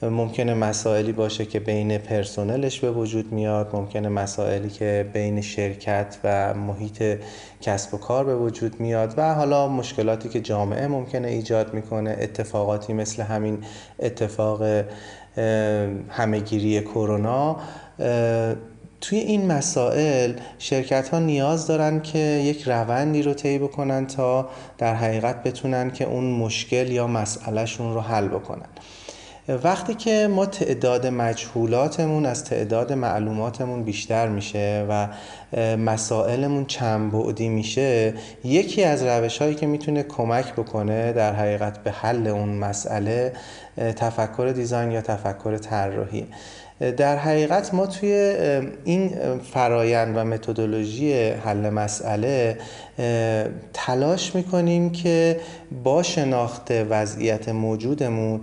ممکنه مسائلی باشه که بین پرسنلش به وجود میاد ممکنه مسائلی که بین شرکت و محیط کسب و کار به وجود میاد و حالا مشکلاتی که جامعه ممکنه ایجاد می‌کنه اتفاقاتی مثل همین اتفاق همهگیری کرونا توی این مسائل شرکت ها نیاز دارن که یک روندی رو طی بکنن تا در حقیقت بتونن که اون مشکل یا مسئلهشون رو حل بکنن. وقتی که ما تعداد مجهولاتمون از تعداد معلوماتمون بیشتر میشه و مسائلمون چند بعدی میشه یکی از روش هایی که می‌تونه کمک بکنه در حقیقت به حل اون مسئله تفکر دیزاین یا تفکر طراحی. در حقیقت ما توی این فرایند و متدولوژی حل مسئله تلاش می‌کنیم که با شناخت وضعیت موجودمون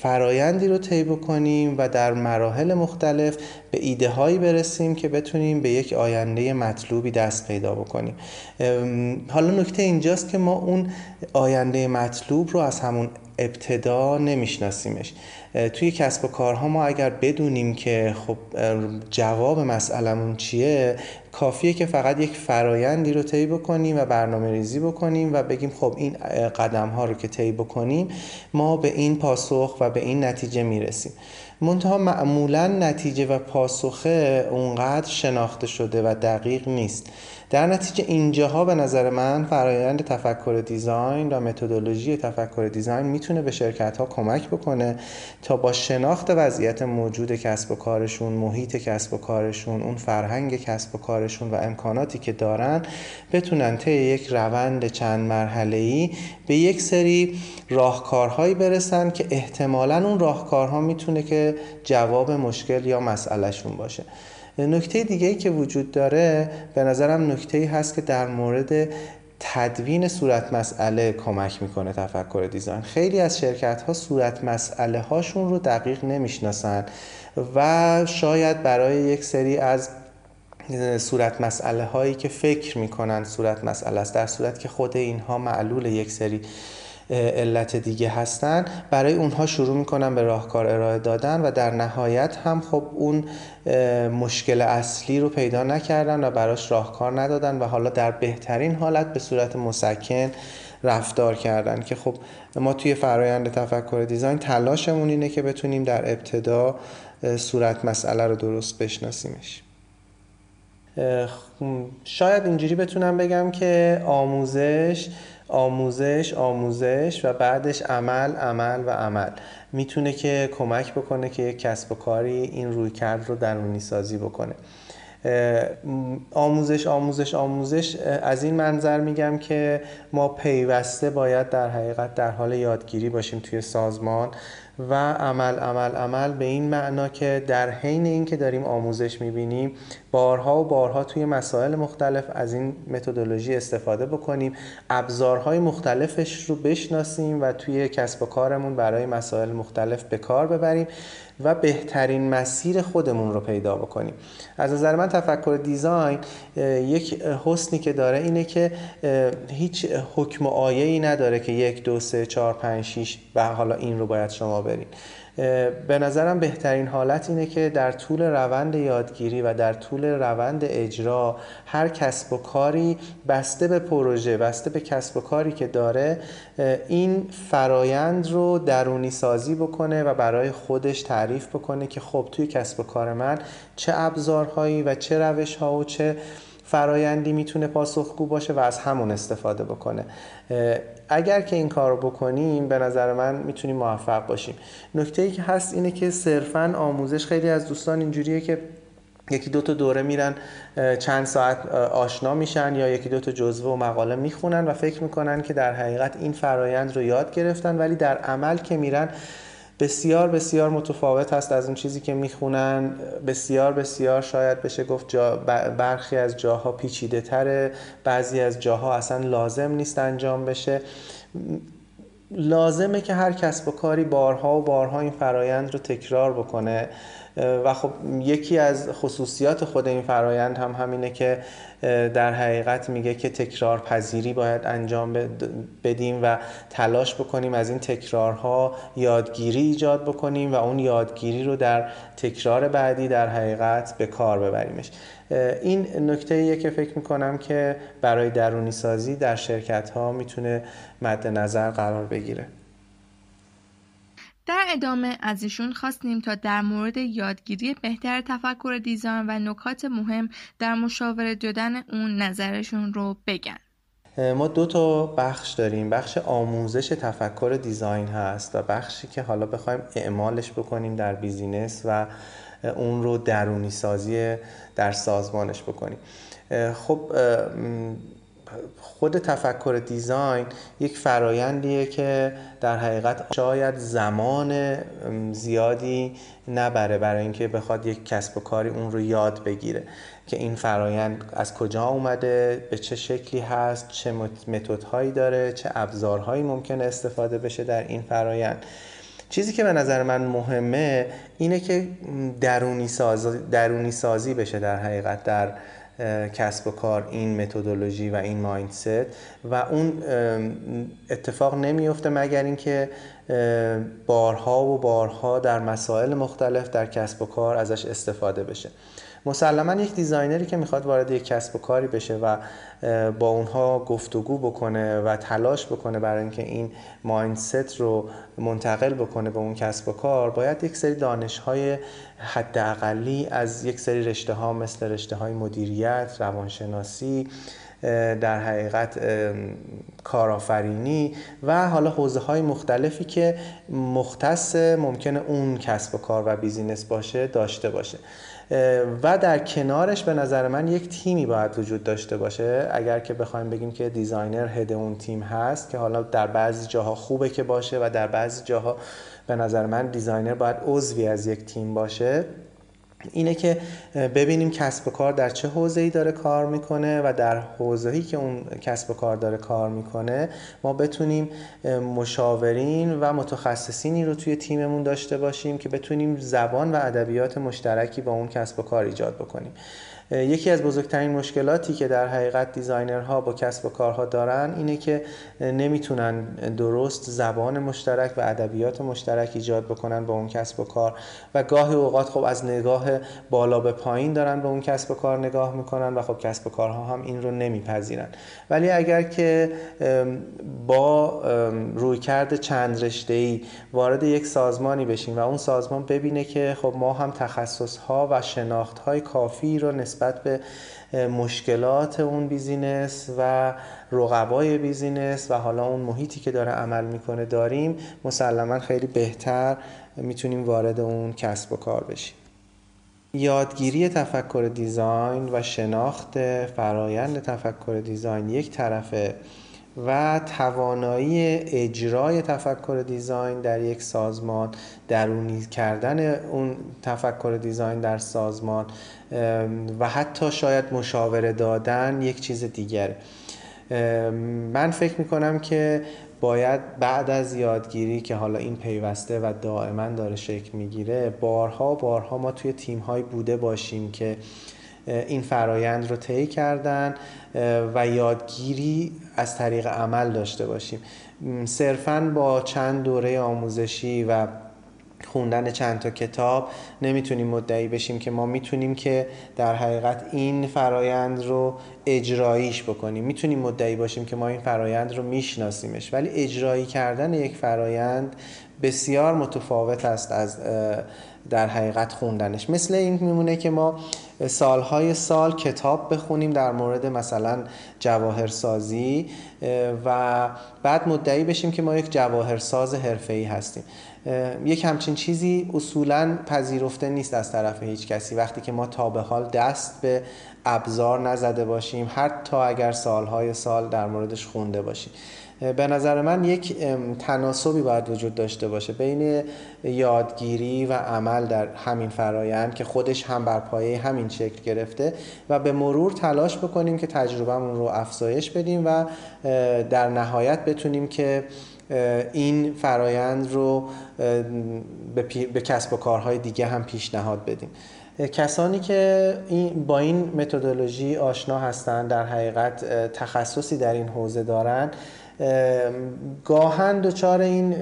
فرایندی رو طی بکنیم و در مراحل مختلف به ایده هایی برسیم که بتونیم به یک آینده مطلوبی دست پیدا بکنیم. حالا نکته اینجاست که ما اون آینده مطلوب رو از همون ابتدا نمیشناسیمش. توی کسب و کارها ما اگر بدونیم که خب جواب مسئلمون چیه کافیه که فقط یک فرایندی رو طی بکنیم و برنامه ریزی بکنیم و بگیم خب این قدم ها رو که طی بکنیم ما به این پاسخ و به این نتیجه می‌رسیم. منتها معمولا نتیجه و پاسخه اونقدر شناخته شده و دقیق نیست. در نتیجه اینجاها به نظر من فرایند تفکر دیزاین و متدولوژی تفکر دیزاین می‌تونه به شرکت ها کمک بکنه تا با شناخت وضعیت موجود کسب و کارشون محیط کسب و کارشون اون فرهنگ کسب و کارشون و امکاناتی که دارن بتونن طی یک روند چند مرحله ای به یک سری راهکارهایی برسن که احتمالا اون راهکارها می‌تونه که جواب مشکل یا مسئلهشون باشه. نکته دیگه که وجود داره به نظرم نکته ای هست که در مورد تدوین صورت مسئله کمک می‌کنه تفکر دیزاین. خیلی از شرکت ها صورت مسئله هاشون رو دقیق نمی‌شناسن و شاید برای یک سری از صورت مسئله هایی که فکر می‌کنن صورت مسئله است در صورت که خود اینها معلول یک سری علت دیگه هستن. برای اونها شروع می‌کنن به راهکار ارائه دادن و در نهایت هم خب اون مشکل اصلی رو پیدا نکردن و براش راهکار ندادن و حالا در بهترین حالت به صورت مسکن رفتار کردن که خب ما توی فرایند تفکر دیزاین تلاشمون اینه که بتونیم در ابتدا صورت مسئله رو درست بشناسیمش. شاید اینجوری بتونم بگم که آموزش آموزش آموزش و بعدش عمل عمل و عمل. می‌تونه که کمک بکنه که یک کسب و کاری این روی کرد رو درونی سازی بکنه. آموزش آموزش آموزش از این منظر میگم که ما پیوسته باید در حقیقت در حال یادگیری باشیم توی سازمان. و عمل عمل عمل به این معنا که در حین اینکه داریم آموزش می‌بینیم بارها و بارها توی مسائل مختلف از این متدولوژی استفاده بکنیم ابزارهای مختلفش رو بشناسیم و توی کسب و کارمون برای مسائل مختلف به کار ببریم. و بهترین مسیر خودمون رو پیدا بکنیم. از نظر من تفکر دیزاین یک حسنی که داره اینه که هیچ حکم آیه ای نداره که یک دو سه چهار پنج شیش و حالا این رو باید شما برین. به نظرم بهترین حالت اینه که در طول روند یادگیری و در طول روند اجرا هر کسب و کاری بسته به پروژه بسته به کسب و کاری که داره این فرایند رو درونی سازی بکنه و برای خودش تعریف بکنه که خب توی کسب و کار من چه ابزارهایی و چه روش ها و چه فرایندی می‌تونه پاسخگو باشه و از همون استفاده بکنه. اگر که این کار بکنیم به نظر من می‌تونیم موفق باشیم. نکته ای که هست اینه که صرفا آموزش خیلی از دوستان اینجوریه که یکی دو تا دوره میرن چند ساعت آشنا میشن یا یکی دو تا جزوه و مقاله می‌خونن و فکر می‌کنن که در حقیقت این فرایند رو یاد گرفتن ولی در عمل که میرن بسیار بسیار متفاوت هست از اون چیزی که می‌خونن. بسیار بسیار شاید بشه گفت جا برخی از جاها پیچیده تره. بعضی از جاها اصلا لازم نیست انجام بشه. لازمه که هر کسب و کاری بارها و بارها این فرایند رو تکرار بکنه. و خب یکی از خصوصیات خود این فرایند هم همینه که در حقیقت میگه که تکرار پذیری باید انجام بدیم و تلاش بکنیم از این تکرارها یادگیری ایجاد بکنیم و اون یادگیری رو در تکرار بعدی در حقیقت به کار ببریمش. این نکته ایه که فکر می‌کنم که برای درونی سازی در شرکت ها می‌تونه مد نظر قرار بگیره. در ادامه از ایشون خواستیم تا در مورد یادگیری بهتر تفکر design و نکات مهم در مشاوره دادن اون نظرشون رو بگن. ما دو تا بخش داریم. بخش آموزش تفکر design هست و بخشی که حالا بخوایم اعمالش بکنیم در business و اون رو درونی سازی در سازمانش بکنیم. خب خود تفکر design یک فرایندیه که در حقیقت شاید زمان زیادی نبره برای اینکه بخواد یک کسب و کاری اون رو یاد بگیره. که این فرایند از کجا اومده به چه شکلی هست چه متدهایی داره چه ابزارهایی ممکنه استفاده بشه در این فرایند. چیزی که به نظر من مهمه اینه که درونی, درونی سازی بشه در حقیقت در کسب و کار این متدولوژی و این mindset. و اون اتفاق نمیفته مگر اینکه بارها و بارها در مسائل مختلف در کسب و کار ازش استفاده بشه. مسلما یک designer ی که می‌خواد وارد یک کسب و کاری بشه و با اونها گفتگو بکنه و تلاش بکنه برای اینکه این mindset رو منتقل بکنه به اون کسب و کار باید یک سری دانش های حداقلی از یک سری رشته ها مثل رشته های مدیریت روانشناسی در حقیقت کارآفرینی و حالا حوزه های مختلفی که مختص ممکنه اون کسب و کار و business باشه داشته باشه. و در کنارش به نظر من یک تیمی باید وجود داشته باشه. اگر که بخوایم بگیم که designer head اون تیم هست که حالا در بعضی جاها خوبه که باشه و در بعضی جاها به نظر من designer باید عضوی از یک تیم باشه. اینه که ببینیم کسب و کار در چه ای داره کار می‌کنه و در ای که اون کسب و کار داره کار می‌کنه ما بتونیم مشاورین و متخصصینی رو توی تیممون داشته باشیم که بتونیم زبان و ادبیات مشترکی با اون کسب و کار ایجاد بکنیم. یکی از بزرگترین مشکلاتی که در حقیقت designer ها با کسب و کارها دارن اینه که نمی‌تونن درست زبان مشترک و ادبیات مشترک ایجاد بکنن با اون کسب و کار. و گاهی اوقات خب از نگاه بالا به پایین دارن به اون کسب و کار نگاه می‌کنن و خب کسب و کارها هم این رو نمیپذیرن. ولی اگر که با رویکرد چند رشته ای وارد یک سازمانی بشیم و اون سازمان ببینه که خب ما هم تخصص ها و شناخت های کافی رو نسبت به مشکلات اون business و رقبای business و حالا اون محیطی که داره عمل می‌کنه داریم مسلما خیلی بهتر می‌تونیم وارد اون کسب و کار بشیم. یادگیری تفکر design و شناخت فرایند تفکر design یک طرفه. و توانایی اجرای تفکر design در یک سازمان درونی کردن اون تفکر دیزاین در سازمان و حتی شاید مشاوره دادن یک چیز دیگره. من فکر می‌کنم که باید بعد از یادگیری که حالا این پیوسته و دائما داره شکل می‌گیره بارها بارها ما توی تیم های بوده باشیم که این فرایند رو طی کردن و یادگیری از طریق عمل داشته باشیم. صرفا با چند دوره آموزشی و خوندن چند تا کتاب نمی‌تونیم مدعی بشیم که ما می‌تونیم که در حقیقت این فرایند رو اجراییش بکنیم. می‌تونیم مدعی باشیم که ما این فرایند رو میشناسیمش. ولی اجرایی کردن یک فرایند بسیار متفاوت است از در حقیقت خوندنش. مثل این میمونه که ما سالهای سال کتاب بخونیم در مورد مثلا جواهرسازی و بعد مدعی بشیم که ما یک جواهرساز حرفه‌ای هستیم. یک همچین چیزی اصولا پذیرفته نیست از طرف هیچ کسی. وقتی که ما تا به حال دست به ابزار نزده باشیم حتی اگر سالهای سال در موردش خونده باشیم. به نظر من یک تناسبی باید وجود داشته باشه بین یادگیری و عمل در همین فرایند که خودش هم بر پایه همین شکل گرفته و به مرور تلاش بکنیم که تجربهمون رو افزایش بدیم و در نهایت بتونیم که این فرایند رو به کسب و کارهای دیگه هم پیشنهاد بدیم. کسانی که با این متدولوژی آشنا هستند در حقیقت تخصصی در این حوزه دارند گاهن دچار این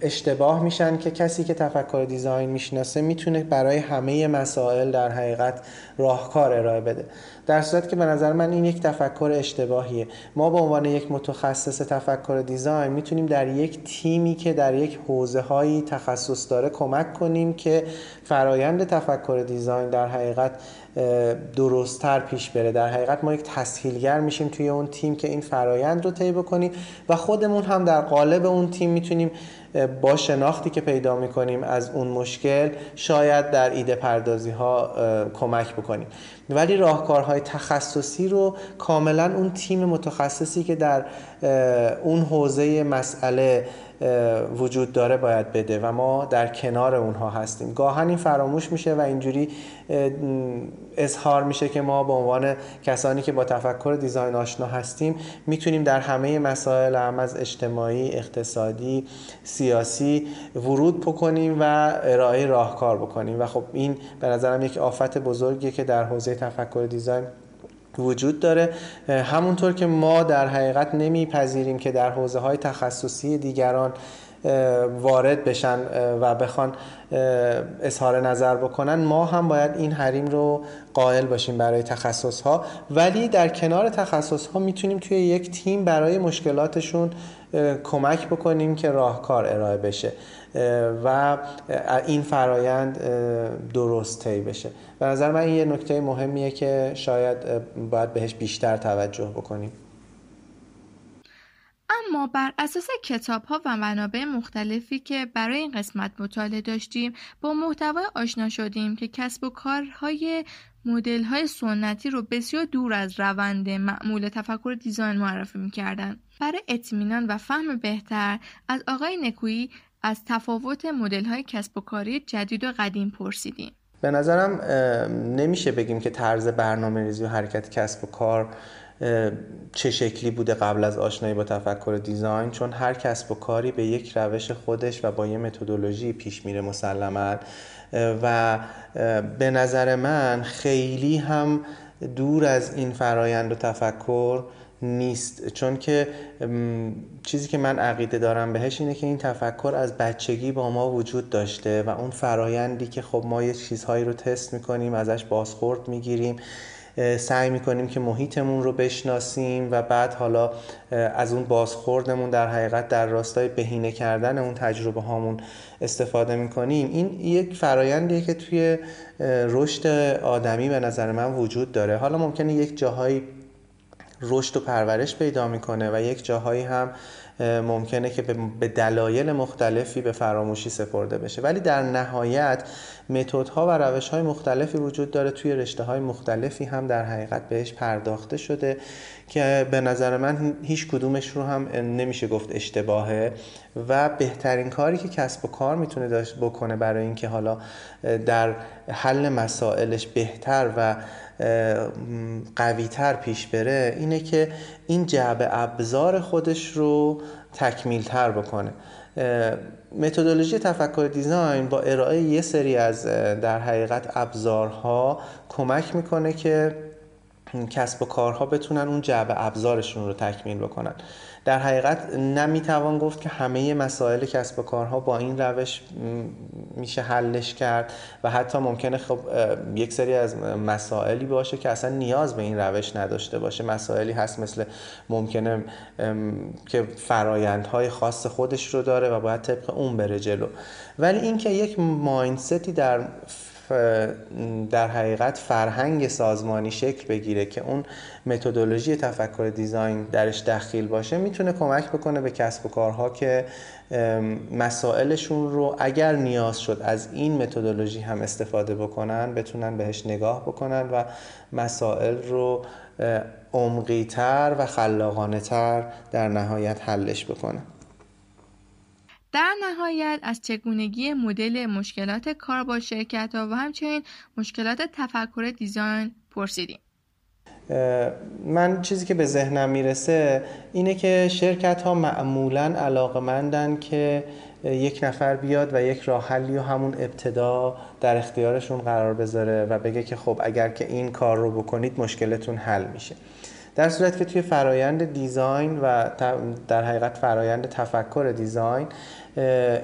اشتباه میشن که کسی که تفکر دیزاین می‌شناسه می‌تونه برای همه مسائل در حقیقت راهکار ارائه بده. در صورت که به نظر من این یک تفکر اشتباهیه. ما به عنوان یک متخصص تفکر دیزاین می‌تونیم در یک تیمی که در یک حوزه هایی تخصص داره کمک کنیم که فرایند تفکر دیزاین در حقیقت درستتر پیش بره. در حقیقت ما یک تسهیلگر میشیم توی اون تیم که این فرایند رو طی بکنیم و خودمون هم در قالب اون تیم می‌تونیم با شناختی که پیدا می‌کنیم از اون مشکل شاید در ایده پردازی ها کمک بکنیم. ولی راهکارهای تخصصی رو کاملا اون تیم متخصصی که در اون حوزه مسئله وجود داره باید بده و ما در کنار اونها هستیم. گاهن این فراموش میشه و اینجوری اظهار میشه که ما به عنوان کسانی که با تفکر دیزاین آشنا هستیم می‌تونیم در همه مسائل هم از اجتماعی اقتصادی سیاسی ورود بکنیم و ارائه راهکار بکنیم. و خب این به نظرم یک آفت بزرگیه که در حوزه تفکر دیزاین وجود داره. همونطور که ما در حقیقت نمیپذیریم که در حوزه های تخصصی دیگران وارد بشن و بخوان اظهار نظر بکنن ما هم باید این حریم رو قائل باشیم برای تخصص ها ولی در کنار تخصص ها می‌تونیم توی یک تیم برای مشکلاتشون کمک بکنیم که راهکار ارائه بشه. و این فرایند درست طی بشه به نظر من این یه نکته مهمیه که شاید باید بهش بیشتر توجه بکنیم اما بر اساس کتاب ها و منابع مختلفی که برای این قسمت مطالعه داشتیم با محتوای آشنا شدیم که کسب و کارهای مدل های سنتی رو بسیار دور از روند معمول تفکر دیزاین معرفی می‌کردن. برای اطمینان و فهم بهتر از آقای نکویی از تفاوت مدل های کسب و کاری جدید و قدیم پرسیدیم. به نظرم نمیشه بگیم که طرز برنامه ریزی و حرکت کسب و کار چه شکلی بوده قبل از آشنایی با تفکر دیزاین چون هر کسب و کاری به یک روش خودش و با یه متدولوژی پیش میره مسلما و به نظر من خیلی هم دور از این فرایند و تفکر نیست. چون که چیزی که من عقیده دارم بهش اینه که این تفکر از بچگی با ما وجود داشته و اون فرایندی که خب ما یه چیزهایی رو تست می‌کنیم ازش بازخورد می‌گیریم سعی می‌کنیم که محیطمون رو بشناسیم و بعد حالا از اون بازخوردمون در حقیقت در راستای بهینه کردن اون تجربه هامون استفاده می‌کنیم. این یک فرایندیه که توی رشد آدمی به نظر من وجود داره. حالا ممکنه یک جاهایی رشد و پرورش پیدا می‌کنه و یک جاهایی هم ممکنه که به دلایل مختلفی به فراموشی سپرده بشه. ولی در نهایت متدها و روش های مختلفی وجود داره. توی رشته های مختلفی هم در حقیقت بهش پرداخته شده که به نظر من هیچ کدومش رو هم نمیشه گفت اشتباهه و بهترین کاری که کسب و کار می‌تونه داشت بکنه برای اینکه حالا در حل مسائلش بهتر و قویتر پیش بره اینه که این جعب ابزار خودش رو تکمیل تر بکنه متدولوژی تفکر دیزاین با ارائه یه سری از در حقیقت ابزارها کمک می‌کنه که کسب و کارها بتونن اون جعب ابزارشون رو تکمیل بکنن. در حقیقت نمی‌توان گفت که همه مسائل کسب و کارها با این روش میشه حلش کرد و حتی ممکنه خب یک سری از مسائلی باشه که اصلا نیاز به این روش نداشته باشه. مسائلی هست مثل ممکنه که فرایندهای خاص خودش رو داره و باید طبق اون بره جلو. ولی اینکه یک مایندستی در در حقیقت فرهنگ سازمانی شکل بگیره که اون متدولوژی تفکر دیزاین درش دخیل باشه می‌تونه کمک بکنه به کسب و کارها که مسائلشون رو اگر نیاز شد از این متدولوژی هم استفاده بکنن بتونن بهش نگاه بکنن و مسائل رو عمقیتر و خلاقانه تر در نهایت حلش بکنن. در نهایت از چگونگی مدل مشکلات کار با شرکت ها و همچنین مشکلات تفکر دیزاین پرسیدیم. من چیزی که به ذهنم می‌رسه اینه که شرکت ها معمولا علاقمندن که یک نفر بیاد و یک راه حلی و همون ابتدا در اختیارشون قرار بذاره و بگه که خب اگر که این کار رو بکنید مشکلتون حل میشه در صورت که توی فرایند دیزاین و در حقیقت فرایند تفکر دیزاین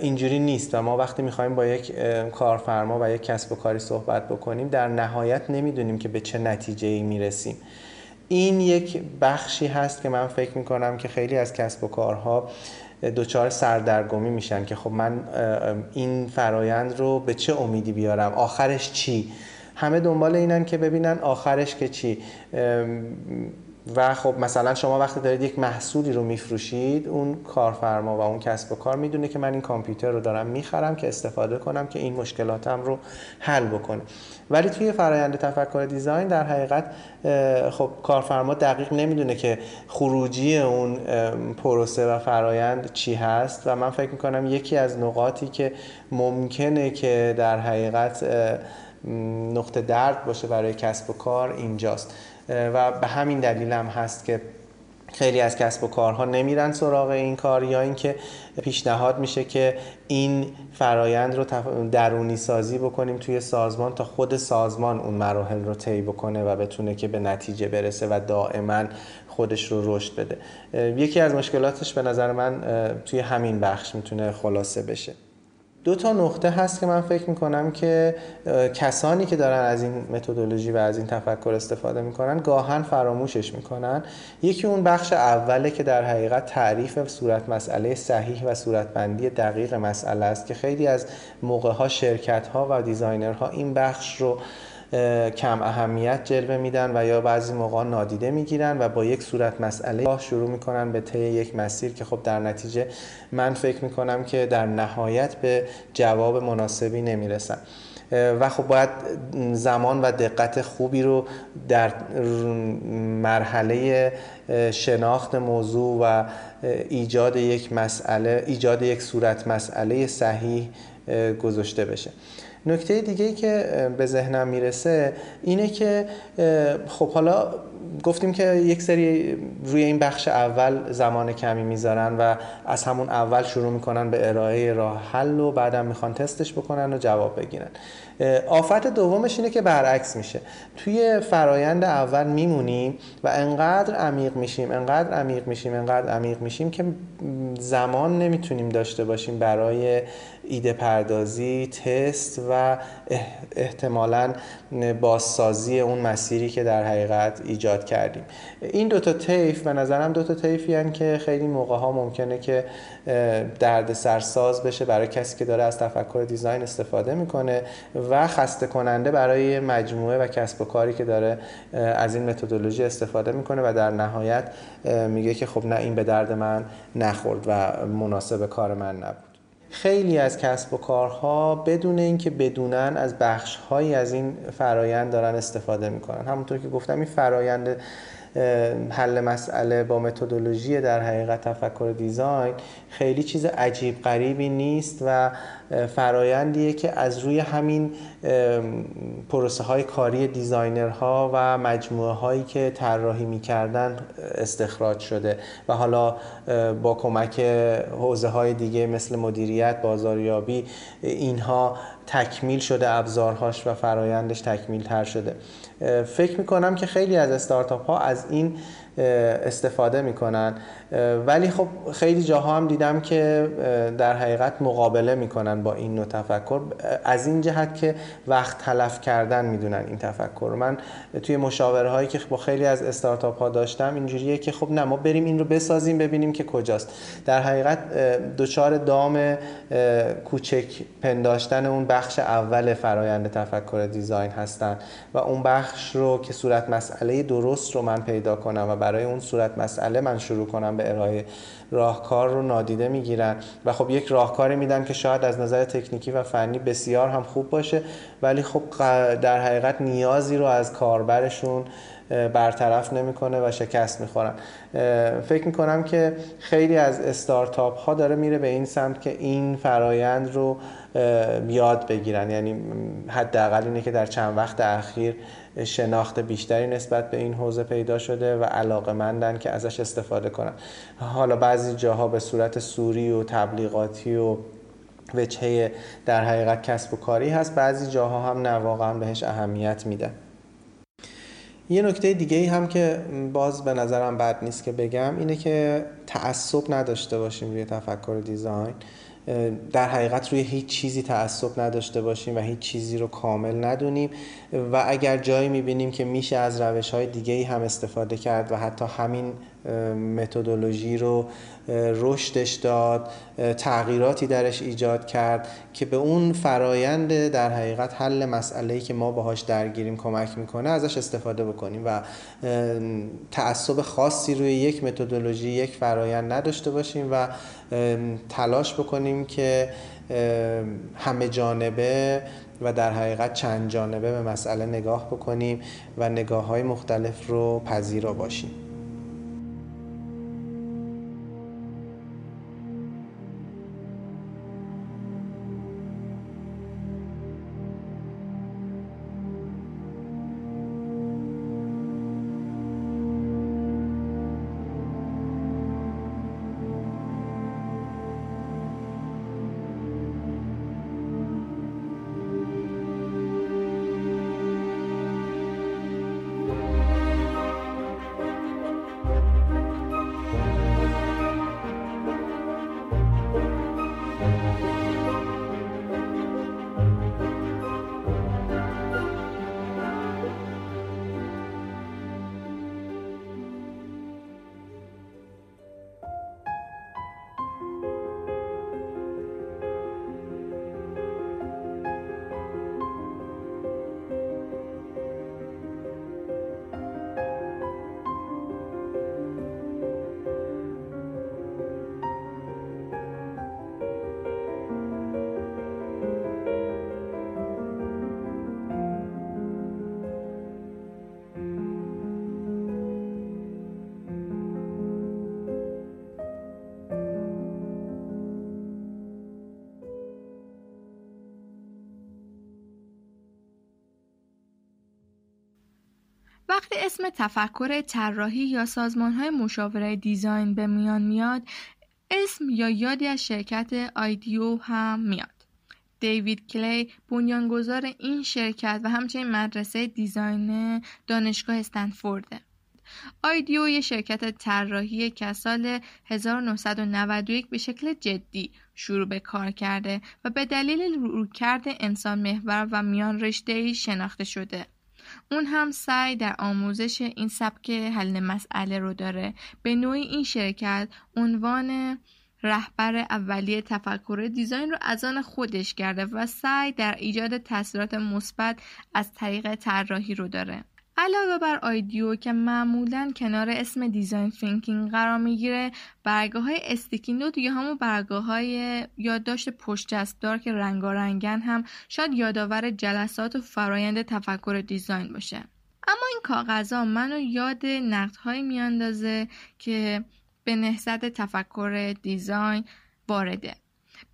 اینجوری نیست و ما وقتی می‌خوایم با یک کارفرما و یک کسب و کاری صحبت بکنیم در نهایت نمی‌دونیم که به چه نتیجه ای می‌رسیم. این یک بخشی هست که من فکر می‌کنم که خیلی از کسب و کارها دچار سردرگمی میشن که خب من این فرایند رو به چه امیدی بیارم؟ آخرش چی؟ همه دنبال اینن که ببینن آخرش که چی. و خب مثلا شما وقتی دارید یک محصولی رو میفروشید اون کارفرما و اون کسب و کار می‌دونه که من این کامپیوتر رو دارم می‌خرم که استفاده کنم که این مشکلاتم رو حل بکنه. ولی توی فرایند تفکر دیزاین در حقیقت خب کارفرما دقیق نمی‌دونه که خروجی اون پروسه و فرایند چی هست و من فکر می‌کنم یکی از نقاطی که ممکنه که در حقیقت نقطه درد باشه برای کسب و کار اینجاست. و به همین دلیل هم هست که خیلی از کسب و کارها نمیرن سراغ این کار یا اینکه پیشنهاد میشه که این فرایند رو درونی سازی بکنیم توی سازمان تا خود سازمان اون مراحل رو طی بکنه و بتونه که به نتیجه برسه و دائما خودش رو رشد بده. یکی از مشکلاتش به نظر من توی همین بخش می‌تونه خلاصه بشه. دو تا نقطه هست که من فکر می‌کنم که کسانی که دارن از این متدولوژی و از این تفکر استفاده می‌کنن گاهن فراموشش می‌کنن. یکی اون بخش اوله که در حقیقت تعریف صورت مسئله صحیح و صورتبندی دقیق مسئله است که خیلی از موقع ها شرکت ها و دیزاینرها این بخش رو کم اهمیت جلوه میدن و یا بعضی موقع نادیده می‌گیرن و با یک صورت مسئله شروع می‌کنن به طی یک مسیر که خب در نتیجه من فکر می‌کنم که در نهایت به جواب مناسبی نمی‌رسن. و خب باید زمان و دقت خوبی رو در مرحله شناخت موضوع و ایجاد یک مسئله ایجاد یک صورت مسئله صحیح گذاشته بشه. نکته دیگه ای که به ذهنم می‌رسه اینه که خب حالا گفتیم که یک سری روی این بخش اول زمان کمی می‌ذارن و از همون اول شروع می‌کنن به ارائه راه حل و بعدم می‌خوان تستش بکنن و جواب بگیرن. آفت دومش اینه که برعکس میشه. توی فرایند اول میمونیم و انقدر عمیق میشیم انقدر عمیق میشیم انقدر عمیق میشیم که زمان نمی‌تونیم داشته باشیم برای ایده پردازی تست و احتمالا بازسازی اون مسیری که در حقیقت ایجاد کردیم. این دوتا طیف به نظرم دوتا طیفی که خیلی موقع ها ممکنه که درد سرساز بشه برای کسی که داره از تفکر دیزاین استفاده می‌کنه و خسته کننده برای مجموعه و کسب و کاری که داره از این متدولوژی استفاده می‌کنه و در نهایت میگه که خب نه این به درد من نخورد و مناسب کار من نبود. خیلی از کسب و کارها بدون اینکه بدونن از بخشهایی از این فرایند دارن استفاده می‌کنن. همونطور که گفتم این فرایند حل مسئله با متدولوژی در حقیقت تفکر دیزاین خیلی چیز عجیب غریبی نیست و فرایندیه که از روی همین پروسه های کاری دیزاینرها و مجموعه هایی که طراحی می‌کردن استخراج شده و حالا با کمک حوزه های دیگه مثل مدیریت بازاریابی اینها تکمیل شده ابزارهاش و فرایندش تکمیل تر شده فکر می‌کنم که خیلی از استارتاپ ها از این استفاده می‌کنن. ولی خب خیلی جاها هم دیدم که در حقیقت مقابله می‌کنن با این نوع تفکر. از این جهت که وقت تلف کردن می‌دونن این تفکر. من توی مشاوره هایی که با خیلی از استارتاپ ها داشتم اینجوریه که خب نه ما بریم این رو بسازیم ببینیم که کجاست. در حقیقت دچار دام کوچک پنداشتن اون بخش اول فرایند تفکر دیزاین هستن و اون بخش رو که صورت مسئله درست رو من پیدا کنم و برای اون صورت مسئله من شروع کنم به ارائه راهکار رو نادیده می‌گیرن. و خب یک راهکاری میدن که شاید از نظر تکنیکی و فنی بسیار هم خوب باشه ولی خب در حقیقت نیازی رو از کاربرشون برطرف نمی‌کنه و شکست می‌خورن. فکر می‌کنم که خیلی از استارتاپ ها داره میره به این سمت که این فرایند رو یاد بگیرن. یعنی حداقل اینه که در چند وقت اخیر شناخت بیشتری نسبت به این حوزه پیدا شده و علاقه مندن که ازش استفاده کنن. حالا بعضی جاها به صورت سوری و تبلیغاتی و وجهه در حقیقت کسب و کاری هست بعضی جاها هم نه واقعا بهش اهمیت میده. یه نکته دیگه ای هم که باز به نظرم بد نیست که بگم اینه که تعصب نداشته باشیم روی تفکر دیزاین. در حقیقت روی هیچ چیزی تعصب نداشته باشیم و هیچ چیزی رو کامل ندونیم و اگر جایی می‌بینیم که میشه از روش های دیگه ای هم استفاده کرد و حتی همین متدولوژی رو رشدش داد تغییراتی درش ایجاد کرد که به اون فرایند در حقیقت حل مسئله که ما باهاش درگیریم کمک می‌کنه ازش استفاده بکنیم و تعصب خاصی روی یک متدولوژی یک فرایند نداشته باشیم و تلاش بکنیم که همه جانبه و در حقیقت چند جانبه به مسئله نگاه بکنیم و نگاه های مختلف رو پذیرا باشیم. وقتی اسم تفکر طراحی یا های مشاوره دیزاین به میان میاد اسم یا یادی از شرکت آیدیو هم میاد. دیوید کلی بنیانگذار این شرکت و همچنین مدرسه دیزاین دانشگاه استنفورده. آیدیو یه شرکت طراحی که سال 1991 به شکل جدی شروع به کار کرده و به دلیل رویکرد انسان محور و میان رشته شناخته شده. اون هم سعی در آموزش این سبک حل مسئله رو داره. به نوعی این شرکت عنوان رهبر اولیه تفکر design رو از آن خودش کرده و سعی در ایجاد تاثیرات مثبت از طریق طراحی رو داره. علاوه بر IDEO که معمولا کنار اسم design thinking قرار می‌گیره برگه های sticky note یا همون برگه های یادداشت پشت چسب دار که رنگارنگن هم شاید یادآور جلسات و فرایند تفکر design باشه. اما این کاغذها منو یاد نقدهایی میاندازه که به نهضت تفکر design وارده.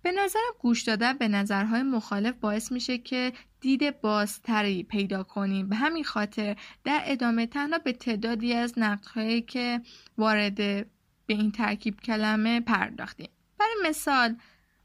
به نظر گوش دادن به نظرهای مخالف باعث میشه که دید بازتری پیدا کنیم. به همین خاطر در ادامه تنها به تعدادی از نقدهایی که وارد به این ترکیب کلمه پرداختیم. برای مثال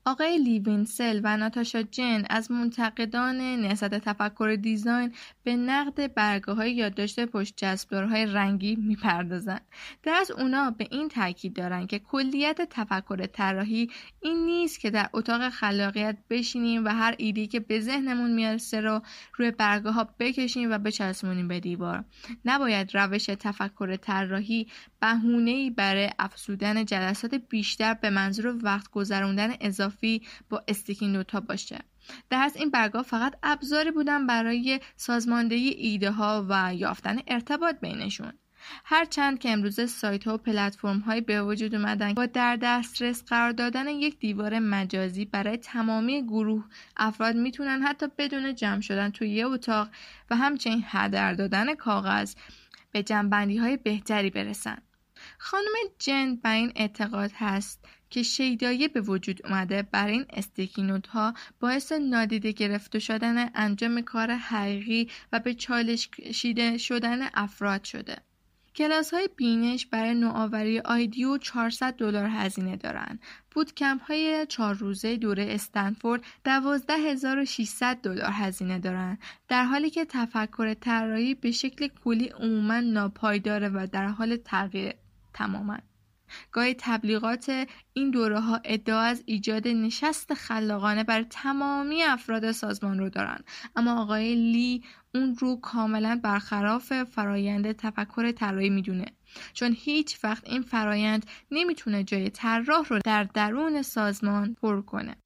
آقای لی وینسل و ناتاشا جن از منتقدان نهضت تفکر design به نقد برگه های یادداشت پشت جذبدارهای رنگی می‌پردازند. در از اونا به این تاکید دارند که کلیت تفکر طراحی این نیست که در اتاق خلاقیت بشینیم و هر ایدی که به ذهنمون می‌رسه رو روی برگه ها بکشیم و بچسبونیم به دیوار. نباید روش تفکر طراحی بهونه برای افزودن جلسات بیشتر به منظور وقت گذروندن اضافی با استیکی نوتا باشه. در از این برگاه فقط ابزاری بودن برای سازماندهی ایده ها و یافتن ارتباط بینشون. هرچند که امروزه سایت ها و پلتفرم های به وجود اومدن با در دسترس قرار دادن یک دیوار مجازی برای تمامی گروه افراد می‌تونن حتی بدون جمع شدن توی یه اتاق و همچنین هدر دادن کاغذ به جنبندی های بهتری برسن. خانم جن بر این اعتقاد هست که شیدایه به وجود اومده برای این استیکی ها باعث نادیده گرفته شدن انجام کار حقیقی و به چالش کشیده شدن افراد شده. کلاس های بینش برای نوآوری آیدیو 400 دلار هزینه دارند. بود کمپ های چهار روزه دوره استنفورد 12600 دلار هزینه دارند در حالی که تفکر طراحی به شکل کلی عموما ناپایداره و در حال تغییر تماما. گاهی تبلیغات این دوره ها ادعا از ایجاد نشست خلاقانه بر تمامی افراد سازمان رو دارند. اما آقای لی اون رو کاملا برخلاف فرایند تفکر طراحی می‌دونه. چون هیچ وقت این فرایند نمی‌تونه جای طراح رو در درون سازمان پر کنه.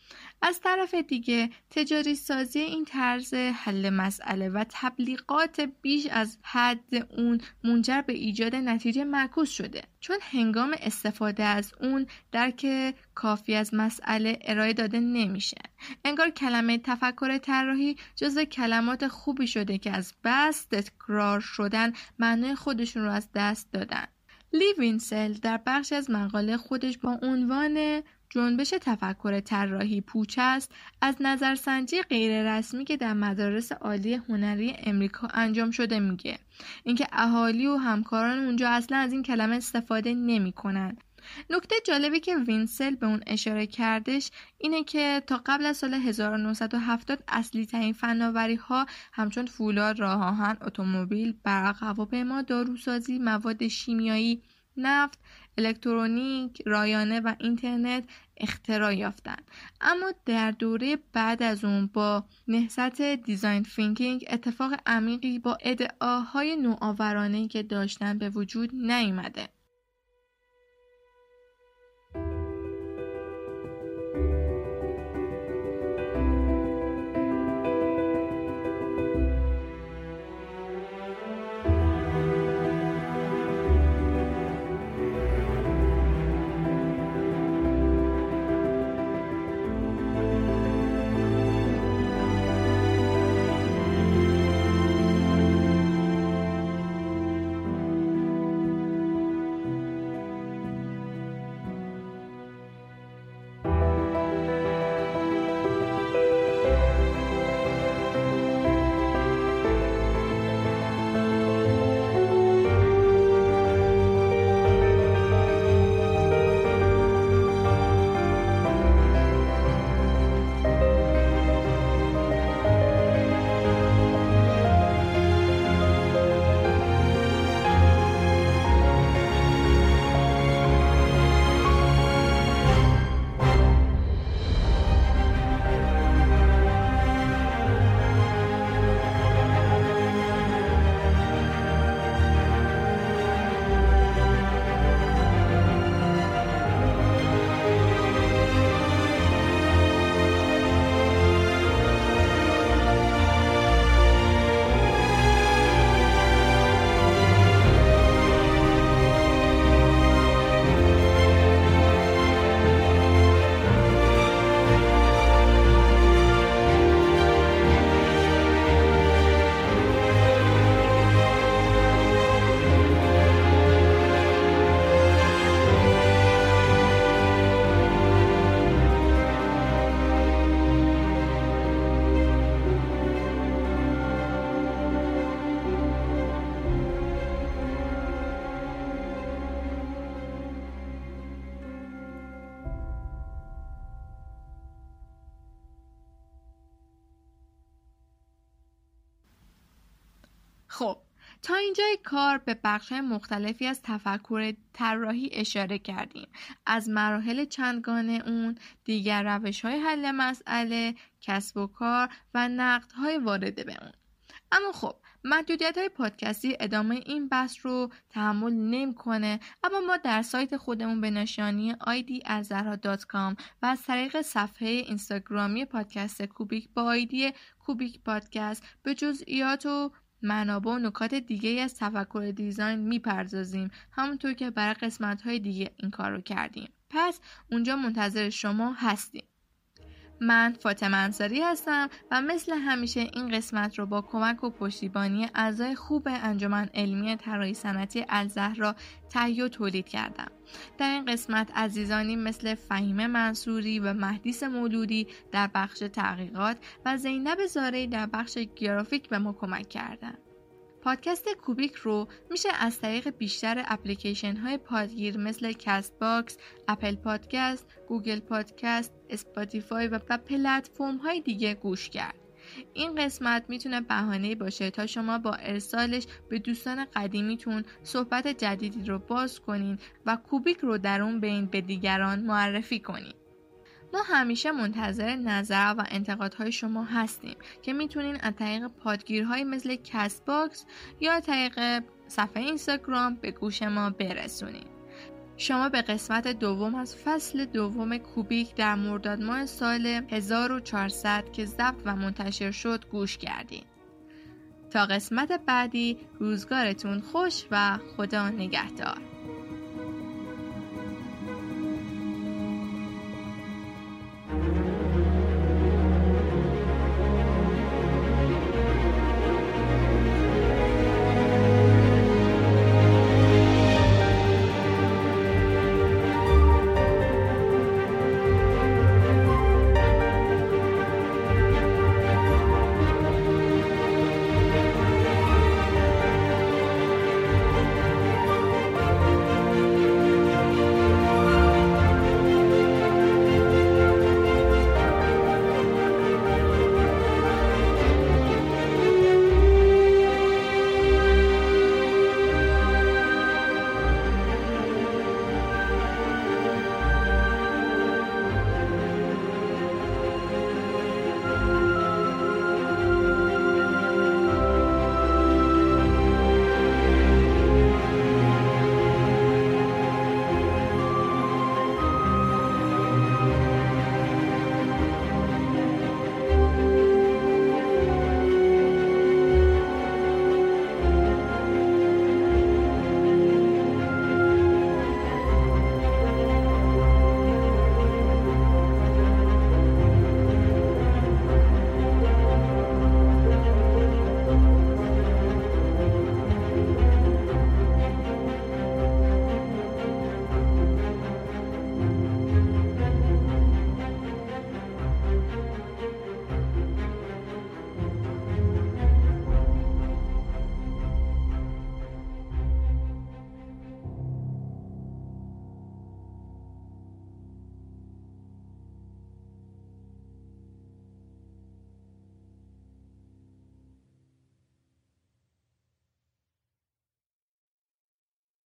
از طرف دیگه تجاری سازی این طرز حل مسئله و تبلیغات بیش از حد اون منجر به ایجاد نتیجه معکوس شده. چون هنگام استفاده از اون درک کافی از مسئله ارائه داده نمیشه. انگار کلمه تفکر طراحی جزو کلمات خوبی شده که از بس تکرار شدن معنای خودشون رو از دست دادن. لی وینسل در بخش از مقاله خودش با عنوان جنبش تفکر طراحی پوچ است از نظرسنجی غیررسمی که در مدارس عالی هنری امریکا انجام شده میگه اینکه اهالی و همکاران اونجا اصلا از این کلمه استفاده نمی کنند. نکته جالبی که وینسل به اون اشاره کردش اینه که تا قبل از سال 1970 اصلی ترین فناوری ها همچون فولاد، راه آهن، اتومبیل، برق هواپیما، داروسازی، مواد شیمیایی، نفت، الکترونیک، رایانه و اینترنت اختراع یافتند اما در دوره بعد از اون با نهضت design thinking اتفاق عمیقی با ادعاهای نوآورانه که داشتن به وجود نیامده تا اینجای کار به بخش مختلفی از تفکر طراحی اشاره کردیم. از مراحل چندگانه اون دیگر روش های حل مسئله کسب و کار و نقد های وارده به اون. اما خب محدودیت های پادکستی ادامه این بحث رو تحمل نمی‌کنه اما ما در سایت خودمون به نشانی idazara.com و از طریق صفحه اینستاگرامی پادکست کوبیک با آیدی کوبیک پادکست به جزئیات و منابع و نکات دیگه از تفکر دیزاین می‌پردازیم. همونطور که برای قسمت های دیگه این کار رو کردیم. پس اونجا منتظر شما هستیم. من فاطمه انصاری هستم و مثل همیشه این قسمت رو با کمک و پشتیبانی اعضای خوب انجمن علمی طراحی صنعتی الزهرا تهیه و تولید کردم. در این قسمت عزیزانی مثل فهیم منصوری و مهدیس مولودی در بخش تحقیقات و زینب زارعی در بخش گرافیک به ما کمک کردند پادکست کوبیک رو میشه از طریق بیشتر اپلیکیشن های پادگیر مثل Castbox، Apple Podcast، Google Podcast، Spotify و پلتفرم های دیگه گوش کرد. این قسمت می‌تونه بهانه باشه تا شما با ارسالش به دوستان قدیمیتون صحبت جدیدی رو باز کنین و کوبیک رو در اون بین به دیگران معرفی کنین. ما همیشه منتظر نظر و انتقادهای شما هستیم که می‌تونین از طریق پادگیرهایی مثل Castbox یا طریق صفحه اینستاگرام به گوش ما برسونید. شما به قسمت دوم از فصل دوم کوبیک در مرداد ماه سال 1400 که ضبط و منتشر شد گوش کردید. تا قسمت بعدی روزگارتون خوش و خدا نگهدار.